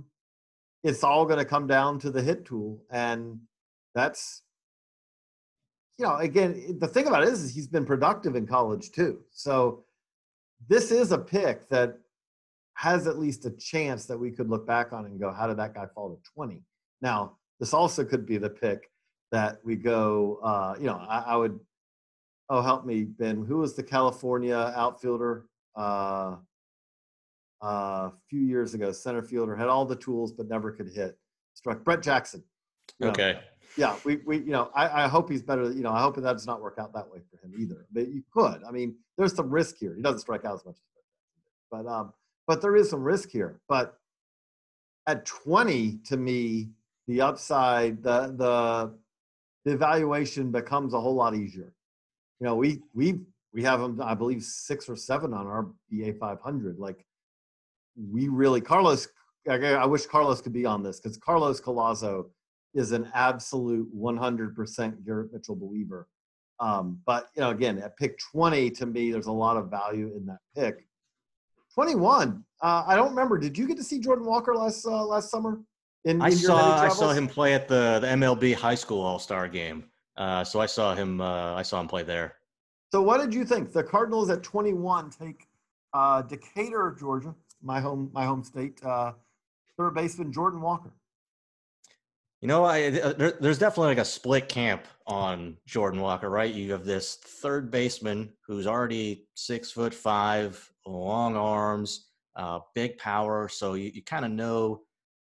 It's all going to come down to the hit tool. And that's, you know, again, the thing about it is, is he's been productive in college too. So this is a pick that has at least a chance that we could look back on and go, how did that guy fall to 20? Now, this also could be the pick that we go, uh, you know, I, I would oh help me ben who was the california outfielder uh, uh, a few years ago center fielder had all the tools but never could hit struck brett jackson. Okay know. yeah we, we you know I, I hope he's better you know i hope that does not work out that way for him either but you could. I mean there's some risk here. He doesn't strike out as much but um but there is some risk here but at 20 to me the upside the the the evaluation becomes a whole lot easier you know, we we we have them, I believe, six or seven on our BA 500. Like, we really Carlos. I wish Carlos could be on this because Carlos Collazo is an absolute 100% Garrett Mitchell believer. Um, but you know, again, at pick 20, to me, there's a lot of value in that pick. 21. Uh, I don't remember. Did you get to see Jordan Walker last uh, last summer? In, I saw I saw him play at the the MLB High School All Star game. Uh, so I saw him. Uh, I saw him play there. So what did you think? The Cardinals at 21 take uh, Decatur, Georgia, my home my home state, uh, third baseman Jordan Walker. You know, I uh, there, there's definitely like a split camp on Jordan Walker, right? You have this third baseman who's already six foot five, long arms, uh, big power. So you, you kind of know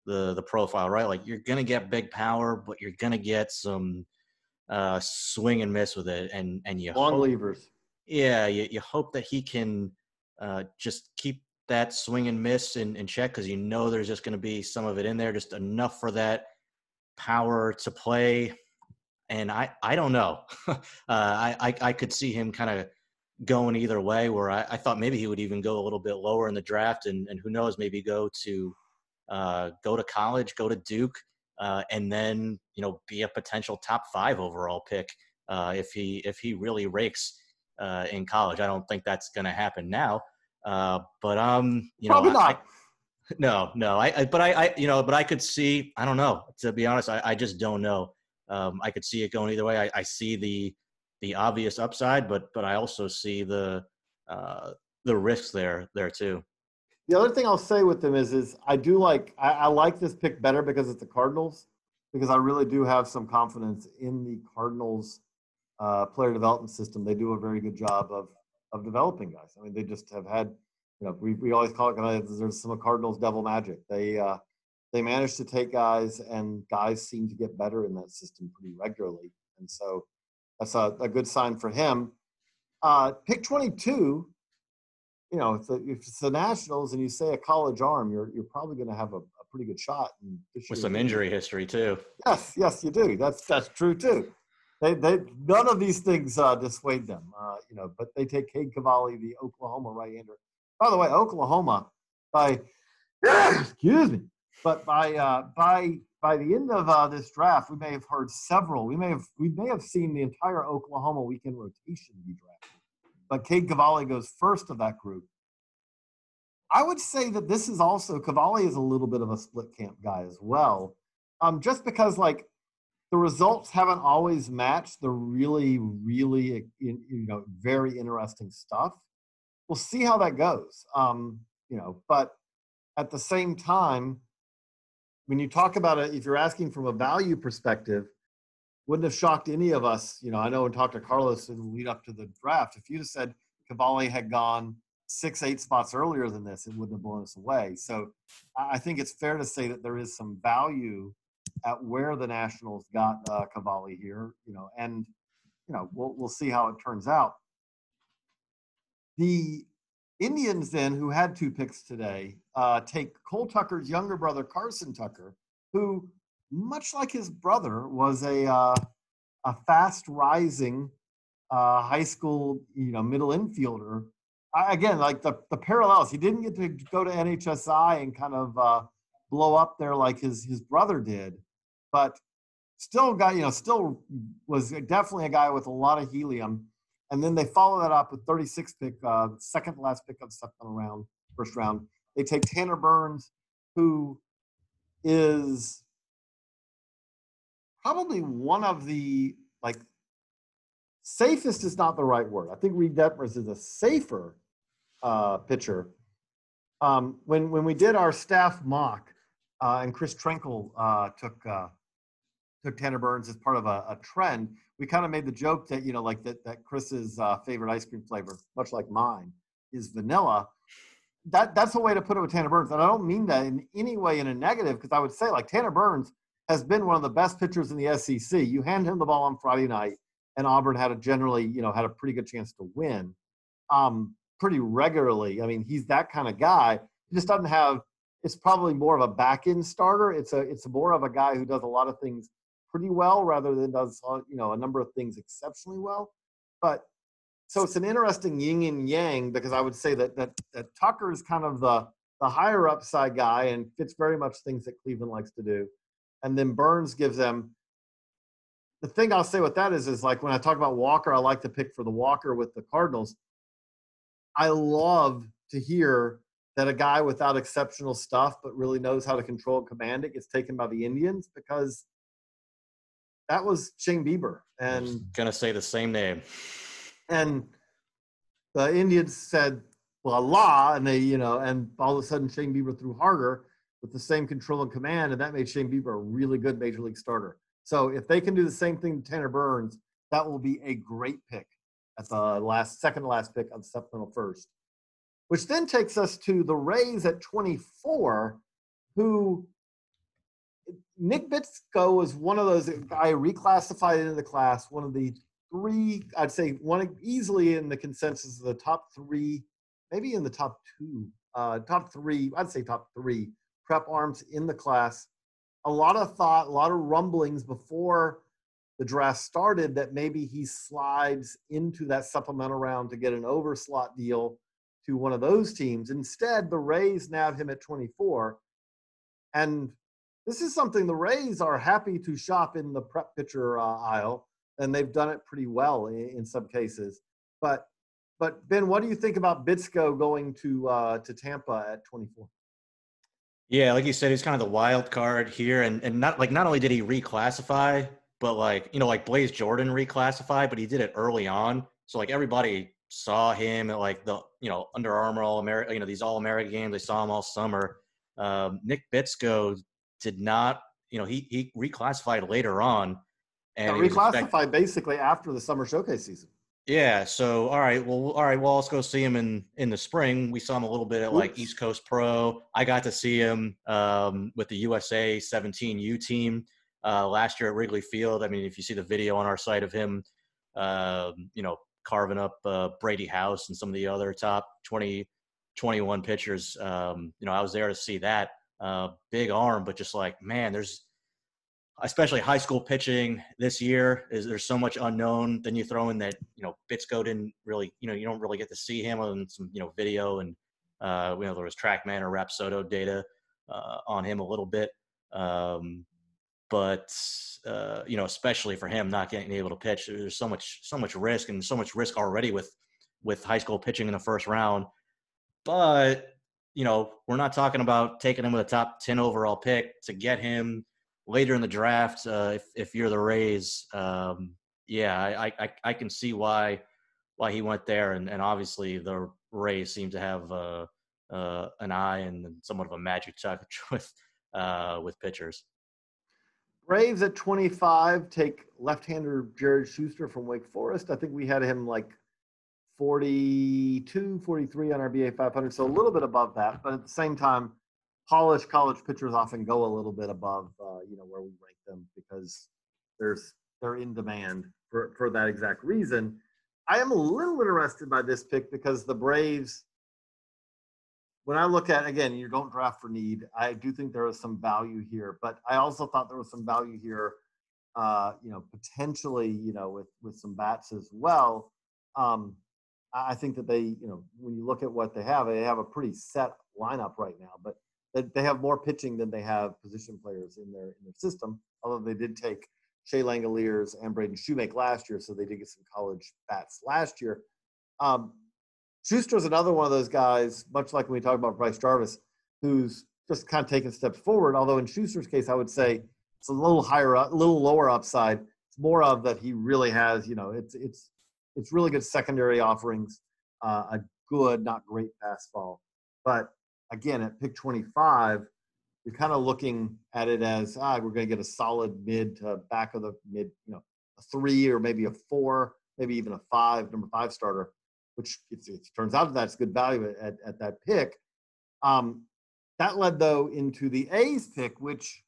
the the profile, right? Like you're gonna get big power, but you're gonna get some uh, swing and miss with it, and and you long hope, levers. Yeah, you, you hope that he can uh, just keep that swing and miss in, in check because you know there's just going to be some of it in there, just enough for that power to play. And I, I don't know. <laughs> uh, I, I, I could see him kind of going either way. Where I, I thought maybe he would even go a little bit lower in the draft, and, and who knows, maybe go to uh, go to college, go to Duke, uh, and then you know be a potential top five overall pick uh, if he if he really rakes uh, in college. I don't think that's going to happen now. Uh, but um, you Probably know, not. I, <laughs> no, no. I, I but I, I, you know, but I could see. I don't know. To be honest, I, I just don't know. Um, I could see it going either way. I, I see the the obvious upside, but but I also see the uh, the risks there there too. The other thing I'll say with them is, is I do like I, I like this pick better because it's the Cardinals, because I really do have some confidence in the Cardinals uh, player development system. They do a very good job of of developing guys. I mean, they just have had, you know, we, we always call it there's some Cardinals devil magic. They uh, they manage to take guys, and guys seem to get better in that system pretty regularly, and so that's a, a good sign for him. Uh, pick 22 you know, if, the, if it's the Nationals and you say a college arm, you're you're probably going to have a, a, pretty good shot. With some injury history too. Yes, yes, you do. That's that's true too. They they none of these things uh, dissuade them. Uh, you know, but they take Cade Cavalli, the Oklahoma right-hander. By the way, Oklahoma by <coughs> excuse me, but by uh, by by the end of uh, this draft, we may have heard several. We may have we may have seen the entire Oklahoma weekend rotation be drafted but Cade Cavalli goes first of that group. I would say that this is also Cavalli is a little bit of a split camp guy as well, um, just because like the results haven't always matched the really, really you know very interesting stuff. We'll see how that goes, um, you know. But at the same time, when you talk about it, if you're asking from a value perspective, wouldn't have shocked any of us. You know, I know and talked to Carlos in the lead up to the draft. If have said Cavalli had gone six, eight spots earlier than this, it wouldn't have blown us away. So I think it's fair to say that there is some value at where the Nationals got uh, Cavalli here. You know, and you know we'll we'll see how it turns out. The Indians then, who had two picks today, uh, take Cole Tucker's younger brother Carson Tucker, who much like his brother, was a uh, a fast rising uh, high school, you know, middle infielder. I, again, like the the parallels, he didn't get to go to NHSI and kind of uh, blow up there like his his brother did, but still got you know still was definitely a guy with a lot of helium. And then they follow that up with 36 pick, uh, second last pick of the second round, first round. They take Tanner Burns, who is probably one of the like safest is not the right word. I think Reid Detmers is a safer uh, pitcher. Um, when when we did our staff mock, uh, and Chris Trenkle uh, took uh, took Tanner Burns as part of a, a trend, we kind of made the joke that you know like that that Chris's uh, favorite ice cream flavor, much like mine, is vanilla. That that's a way to put it with Tanner Burns, and I don't mean that in any way in a negative because I would say like Tanner Burns has been one of the best pitchers in the SEC. You hand him the ball on Friday night, and Auburn had a generally, you know, had a pretty good chance to win um, pretty regularly. I mean, he's that kind of guy. He just doesn't have. It's probably more of a back end starter. It's a it's more of a guy who does a lot of things pretty well rather than does uh, you know a number of things exceptionally well. But so it's an interesting yin and yang because I would say that that that Tucker is kind of the the higher upside guy and fits very much things that Cleveland likes to do and then Burns gives them. The thing I'll say with that is, is like when I talk about Walker, I like to pick for the Walker with the Cardinals. I love to hear that a guy without exceptional stuff but really knows how to control and command it gets taken by the Indians because that was Shane Bieber. And gonna say the same name. And the Indians said, well, Allah, and they, you know, and all of a sudden Shane Bieber threw harder with the same control and command, and that made Shane Bieber a really good major league starter. So if they can do the same thing to Tanner Burns, that will be a great pick at the last second to last pick of supplemental first. Which then takes us to the Rays at 24, who Nick Bitsko was one of those I reclassified into the class, one of the three, I'd say one easily in the consensus of the top three, maybe in the top two, uh, top three, I'd say top three prep arms in the class. A lot of thought, a lot of rumblings before the draft started that maybe he slides into that supplemental round to get an overslot deal to one of those teams. Instead, the Rays nab him at 24. And this is something the Rays are happy to shop in the prep pitcher uh, aisle, and they've done it pretty well in, in, some cases. But but Ben, what do you think about Bitsko going to uh, to Tampa at 24? Yeah, like you said, he's kind of the wild card here, and and not like not only did he reclassify, but like you know, like Blaze Jordan reclassified, but he did it early on, so like everybody saw him at like the you know Under Armour All America, you know these All America games. They saw him all summer. Um, Nick Bitsko did not, you know, he he reclassified later on, and yeah, reclassified expect- basically after the summer showcase season. Yeah. So all right. Well, all right. Well, let's go see him in in the spring. We saw him a little bit at Oops. like East Coast Pro. I got to see him um, with the USA 17U team uh, last year at Wrigley Field. I mean, if you see the video on our site of him, uh, you know, carving up uh, Brady House and some of the other top 20, 21 pitchers. Um, you know, I was there to see that. Uh, big arm, but just like man, there's especially high school pitching this year is there's so much unknown. Then you throw in that you know Bitsko didn't really you know you don't really get to see him on some you know video and uh, you know there was TrackMan or Rapsodo data uh, on him a little bit, um, but uh, you know especially for him not getting able to pitch, there's so much so much risk and so much risk already with with high school pitching in the first round. But you know we're not talking about taking him with a top ten overall pick to get him later in the draft, uh, if if you're the Rays, um, yeah, I, I I can see why why he went there, and and obviously the Rays seem to have uh, uh, an eye and somewhat of a magic touch <laughs> with uh, with pitchers. Braves at 25 take left-hander Jared Shuster from Wake Forest. I think we had him like 42, 43 on our BA 500, so a little bit above that. But at the same time, polished college pitchers often go a little bit above, uh, you know, where we rank them because there's they're in demand for for that exact reason. I am a little interested by this pick because the Braves. When I look at again, you don't draft for need. I do think there is some value here, but I also thought there was some value here. Uh, you know, potentially, you know, with with some bats as well. Um, I think that they, you know, when you look at what they have, they have a pretty set lineup right now. But they have more pitching than they have position players in their in their system. Although they did take Shea Langeliers and Braden Shewmake last year, so they did get some college bats last year. Um, Shuster's another one of those guys, much like when we talk about Bryce Jarvis, who's just kind of taking steps forward. Although in Shuster's case, I would say it's a little higher, a little lower upside. It's more of that he really has, you know, it's it's it's really good secondary offerings, uh, a good, not great fastball, but again at pick 25 you're kind of looking at it as ah we're going to get a solid mid to back of the mid you know a three or maybe a four maybe even a five number five starter which it, it turns out that's good value at, at that pick. Um, that led though into the a's pick which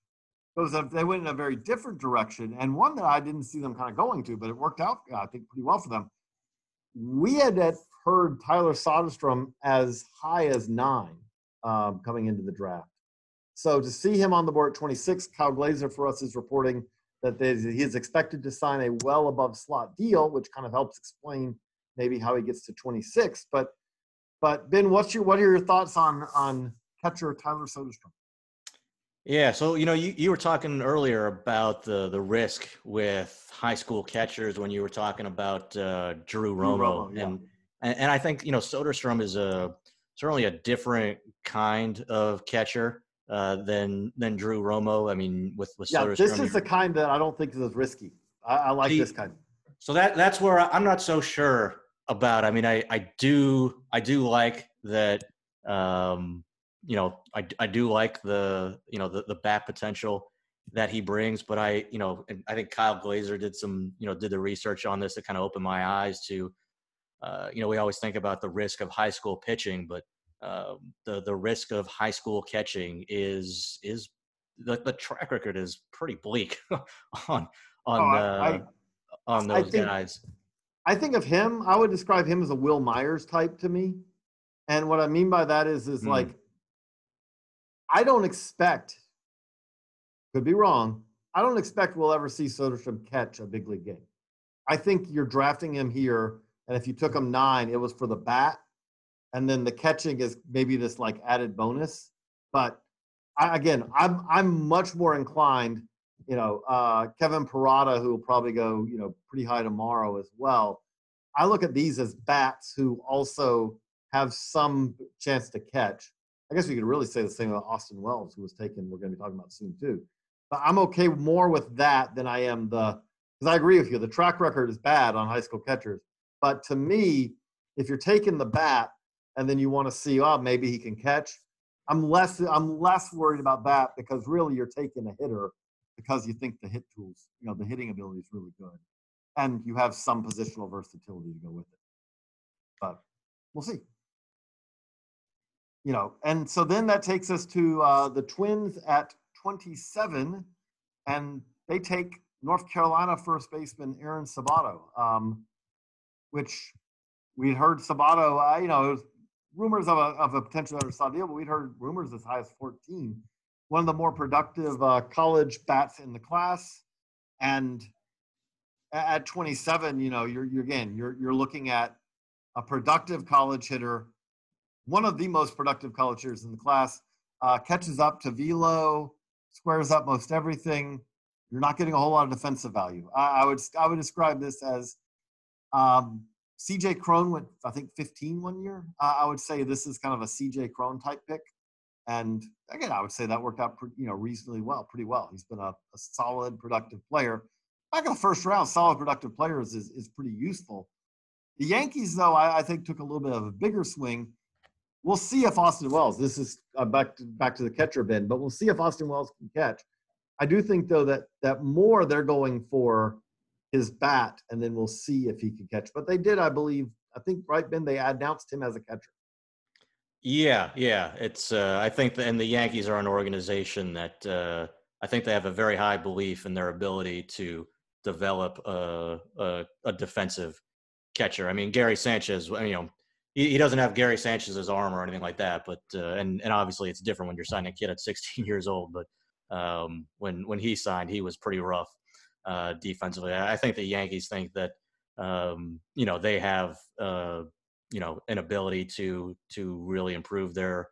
goes up they went in a very different direction and one that i didn't see them kind of going to but it worked out i think pretty well for them. We had heard tyler soderstrom as high as nine um, coming into the draft. So to see him on the board at 26, Kyle Glaser for us is reporting that he is expected to sign a well above slot deal, which kind of helps explain maybe how he gets to 26. But but Ben, what's your what are your thoughts on on catcher Tyler Soderstrom? Yeah, so you know, you, you were talking earlier about the the risk with high school catchers when you were talking about uh, Drew Romo, Drew Romo yeah. and, and and I think you know Soderstrom is a certainly a different kind of catcher uh, than than Drew Romo. I mean, with with yeah, this is the kind that I don't think is risky. I, I like this kind. So that that's where I'm not so sure about. I mean, I I do I do like that. Um, you know, I, I do like the, you know, the, the bat potential that he brings, but I, you know, I think Kyle Glaser did some, you know, did the research on this to kind of open my eyes to, uh, you know, we always think about the risk of high school pitching, but uh, the the risk of high school catching is is the, the track record is pretty bleak on <laughs> on oh, I, uh, on those think, guys. I think of him. I would describe him as a Wil Myers type to me, and what I mean by that is is mm. like I don't expect. Could be wrong. I don't expect we'll ever see Soderstrom catch a big league game. I think you're drafting him here, and if you took them nine, it was for the bat, and then the catching is maybe this like added bonus. But I, again, I'm I'm much more inclined. You know, uh, Kevin Parada, who will probably go you know pretty high tomorrow as well. I look at these as bats who also have some chance to catch. I guess we could really say the same about Austin Wells, who was taken. We're going to be talking about soon too. But I'm okay more with that than I am the because I agree with you. The track record is bad on high school catchers, but to me, if you're taking the bat and then you want to see, oh, maybe he can catch, I'm less I'm less worried about that because really you're taking a hitter because you think the hit tools, you know, the hitting ability is really good, and you have some positional versatility to go with it. But we'll see. You know, and so then that takes us to uh, the Twins at 27, and they take North Carolina first baseman Aaron Sabato, um, which we heard Sabato. Uh, you know, rumors of a, of a potential undersized deal, but we'd heard rumors as high as 14. One of the more productive uh, college bats in the class, and at 27, you know, you're, you're again, you're you're looking at a productive college hitter, one of the most productive college hitters in the class. Uh, catches up to velo, squares up most everything. You're not getting a whole lot of defensive value. I, I would I would describe this as um, CJ Cron went, I think, 15 one year. Uh, I would say this is kind of a CJ Cron type pick. And again, I would say that worked out, you know, reasonably well, pretty well. He's been a, a solid, productive player. Back in the first round, solid, productive players is, is pretty useful. The Yankees, though, I, I, think took a little bit of a bigger swing. We'll see if Austin Wells. This is uh, back to back to the catcher bin, but we'll see if Austin Wells can catch. I do think though that that more they're going for his bat, and then we'll see if he can catch. But they did, I believe. I think right, then They announced him as a catcher. Yeah, yeah. It's. Uh, I think, the, and the Yankees are an organization that uh, I think they have a very high belief in their ability to develop a, a, a defensive catcher. I mean, Gary Sanchez. You know, he, he, doesn't have Gary Sanchez's arm or anything like that. But uh, and and obviously it's different when you're signing a kid at <laughs> 16 years old. But um, when when he signed, he was pretty rough uh, defensively. I think the Yankees think that um, you know they have uh, you know an ability to to really improve their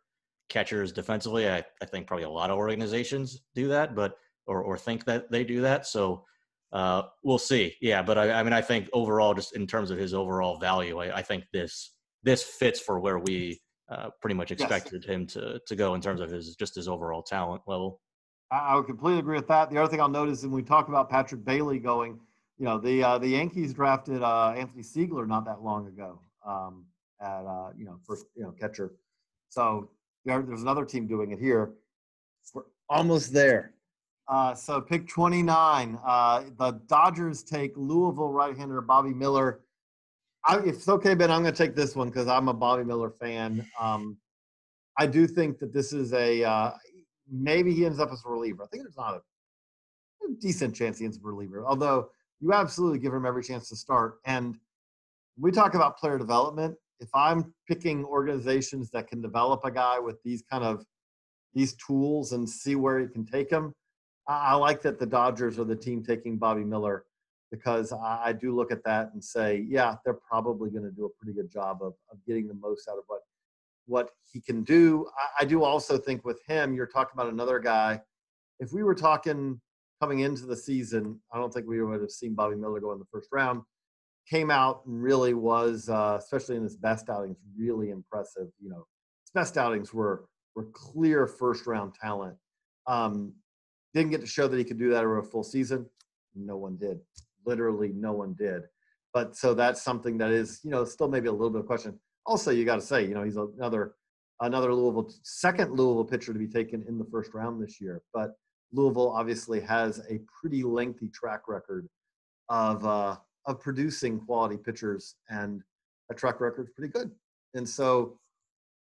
catchers defensively. I, I think probably a lot of organizations do that, but or or think that they do that. So uh, we'll see. Yeah, but I, I, mean, I think overall, just in terms of his overall value, I, I think this this fits for where we uh, pretty much expected yes. him to to go in terms of his just his overall talent level. I would completely agree with that. The other thing I'll notice is when we talk about Patrick Bailey going, you know, the uh, the Yankees drafted uh, Anthony Seigler not that long ago um, at uh, you know first you know catcher. So there, there's another team doing it here. We're almost there. Uh, so pick 29. Uh, the Dodgers take Louisville right-hander Bobby Miller. I, if it's okay, Ben, I'm going to take this one because I'm a Bobby Miller fan. Um, I do think that this is a uh, maybe he ends up as a reliever. I think there's not a, a decent chance he ends up a reliever, although you absolutely give him every chance to start. And we talk about player development. If I'm picking organizations that can develop a guy with these kind of these tools and see where he can take them, I, like that the Dodgers are the team taking Bobby Miller because I, I do look at that and say, yeah, they're probably going to do a pretty good job of, of getting the most out of what what he can do. I, I do also think with him, you're talking about another guy. If we were talking coming into the season, I don't think we would have seen Bobby Miller go in the first round. Came out and really was, uh, especially in his best outings, really impressive. You know, his best outings were were clear first round talent. Um, didn't get to show that he could do that over a full season. No one did. Literally, no one did. But so that's something that is, you know, still maybe a little bit of question also you got to say, you know, he's another another Louisville second Louisville pitcher to be taken in the first round this year. But Louisville obviously has a pretty lengthy track record of uh, of producing quality pitchers, and a track record is pretty good. And so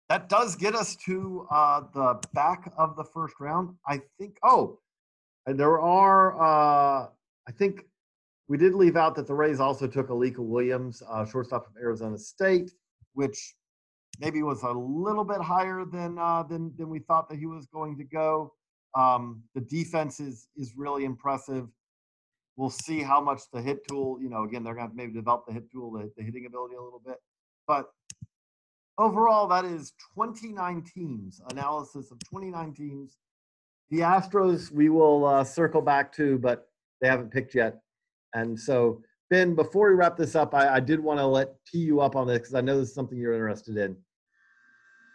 that does get us to uh, the back of the first round. I think. Oh, and there are. Uh, I think we did leave out that the Rays also took Alika Williams, uh, shortstop from Arizona State, which maybe was a little bit higher than uh, than than we thought that he was going to go. Um, the defense is is really impressive. We'll see how much the hit tool, you know, again, they're going to maybe develop the hit tool, the, the hitting ability a little bit. But overall, that is 29 teams, analysis of 29 teams. The Astros, we will uh, circle back to, but they haven't picked yet. And so, Ben, before we wrap this up, I, I did want to let tee you up on this because I know this is something you're interested in.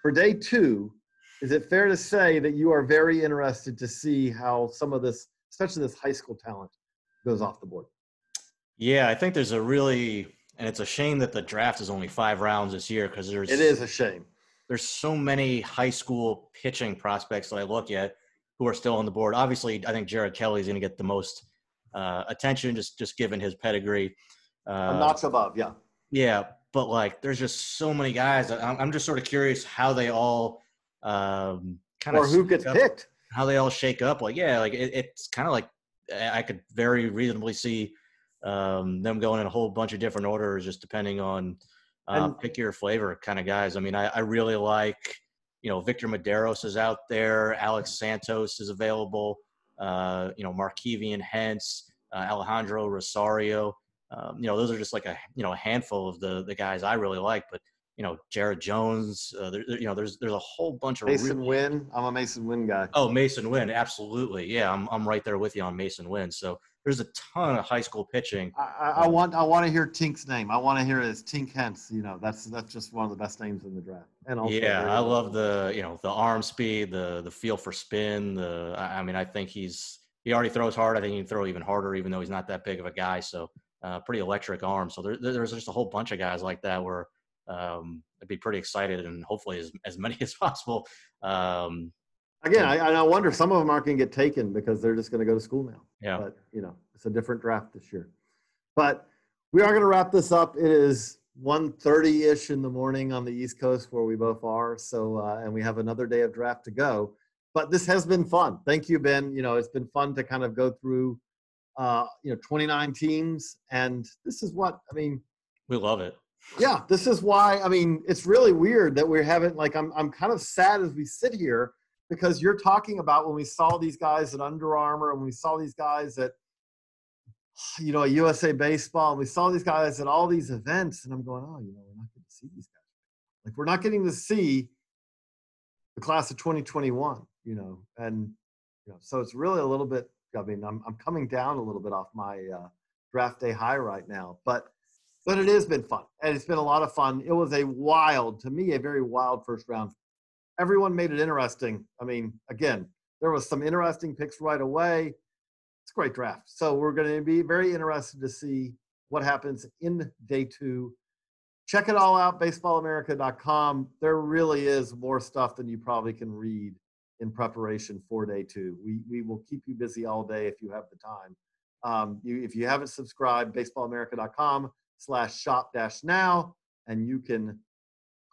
For day two, is it fair to say that you are very interested to see how some of this, especially this high school talent, goes off the board? Yeah, I think there's a really, and it's a shame that the draft is only five rounds this year because there's. It is a shame. There's so many high school pitching prospects that I look at who are still on the board. Obviously, I think Jared Kelley is going to get the most uh, attention just just given his pedigree. Uh, a notch above, yeah. Yeah, but like, there's just so many guys. I'm, I'm just sort of curious how they all um, kind of or who gets up, picked, how they all shake up. Like, yeah, like it, it's kind of like I could very reasonably see um, them going in a whole bunch of different orders, just depending on uh, and, pick your flavor kind of guys. I mean, I, I really like, you know, Victor Mederos is out there, Alex Santos is available, uh, you know, Markevian Hence, uh, Alejandro Rosario. Um, you know, those are just like a you know a handful of the the guys I really like. But you know, Jared Jones. Uh, there, you know, there's there's a whole bunch of Masyn really, Winn. I'm a Masyn Winn guy. Oh, Masyn Winn, absolutely. Yeah, I'm I'm right there with you on Masyn Winn. So there's a ton of high school pitching. I, I want I want to hear Tink's name. I want to hear his Tink Hence. You know, that's that's just one of the best names in the draft. And also yeah, I love the you know the arm speed, the the feel for spin. The I mean, I think he's he already throws hard. I think he can throw even harder, even though he's not that big of a guy. So uh, pretty electric arm. So there, there's just a whole bunch of guys like that where um, I'd be pretty excited and hopefully as, as many <laughs> as possible. Um, Again, I, I wonder some of them aren't going to get taken because they're just going to go to school now. Yeah. But, you know, it's a different draft this year. But we are going to wrap this up. It is 1.30ish in the morning on the East Coast where we both are. So, uh, and we have another day of draft to go. But this has been fun. Thank you, Ben. You know, it's been fun to kind of go through, uh, you know, 29 teams. And this is what, I mean. We love it yeah, this is why. I mean, it's really weird that we haven't. Like, I'm I'm kind of sad as we sit here because you're talking about when we saw these guys at Under Armour and we saw these guys at you know USA Baseball and we saw these guys at all these events, and I'm going, oh, you know, we're not getting to see these guys. Like, we're not getting to see the class of 2021. You know, and you know, so it's really a little bit. I mean, I'm I'm coming down a little bit off my uh, draft day high right now, but but it has been fun and it's been a lot of fun it was a wild to me a very wild first round everyone made it interesting. I mean again there was some interesting picks right away. It's a great draft. So we're going to be very interested to see what happens in day two. Check it all out baseballamerica.com there really is more stuff than you probably can read in preparation for day two. We, we will keep you busy all day if you have the time. Um, you, if you haven't subscribed baseballamerica.com slash shop dash now, and you can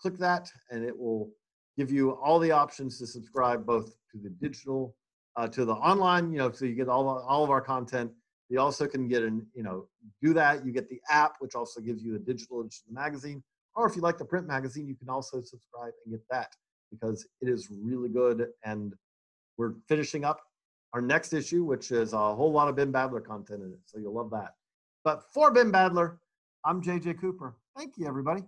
click that and it will give you all the options to subscribe both to the digital, uh, to the online, you know, so you get all, all of our content. You also can get an, you know, do that. You get the app, which also gives you a digital edition of the magazine. Or if you like the print magazine, you can also subscribe and get that because it is really good. And we're finishing up our next issue, which is a whole lot of Ben Badler content in it. So you'll love that. But for Ben Badler, I'm JJ Cooper. Thank you, everybody.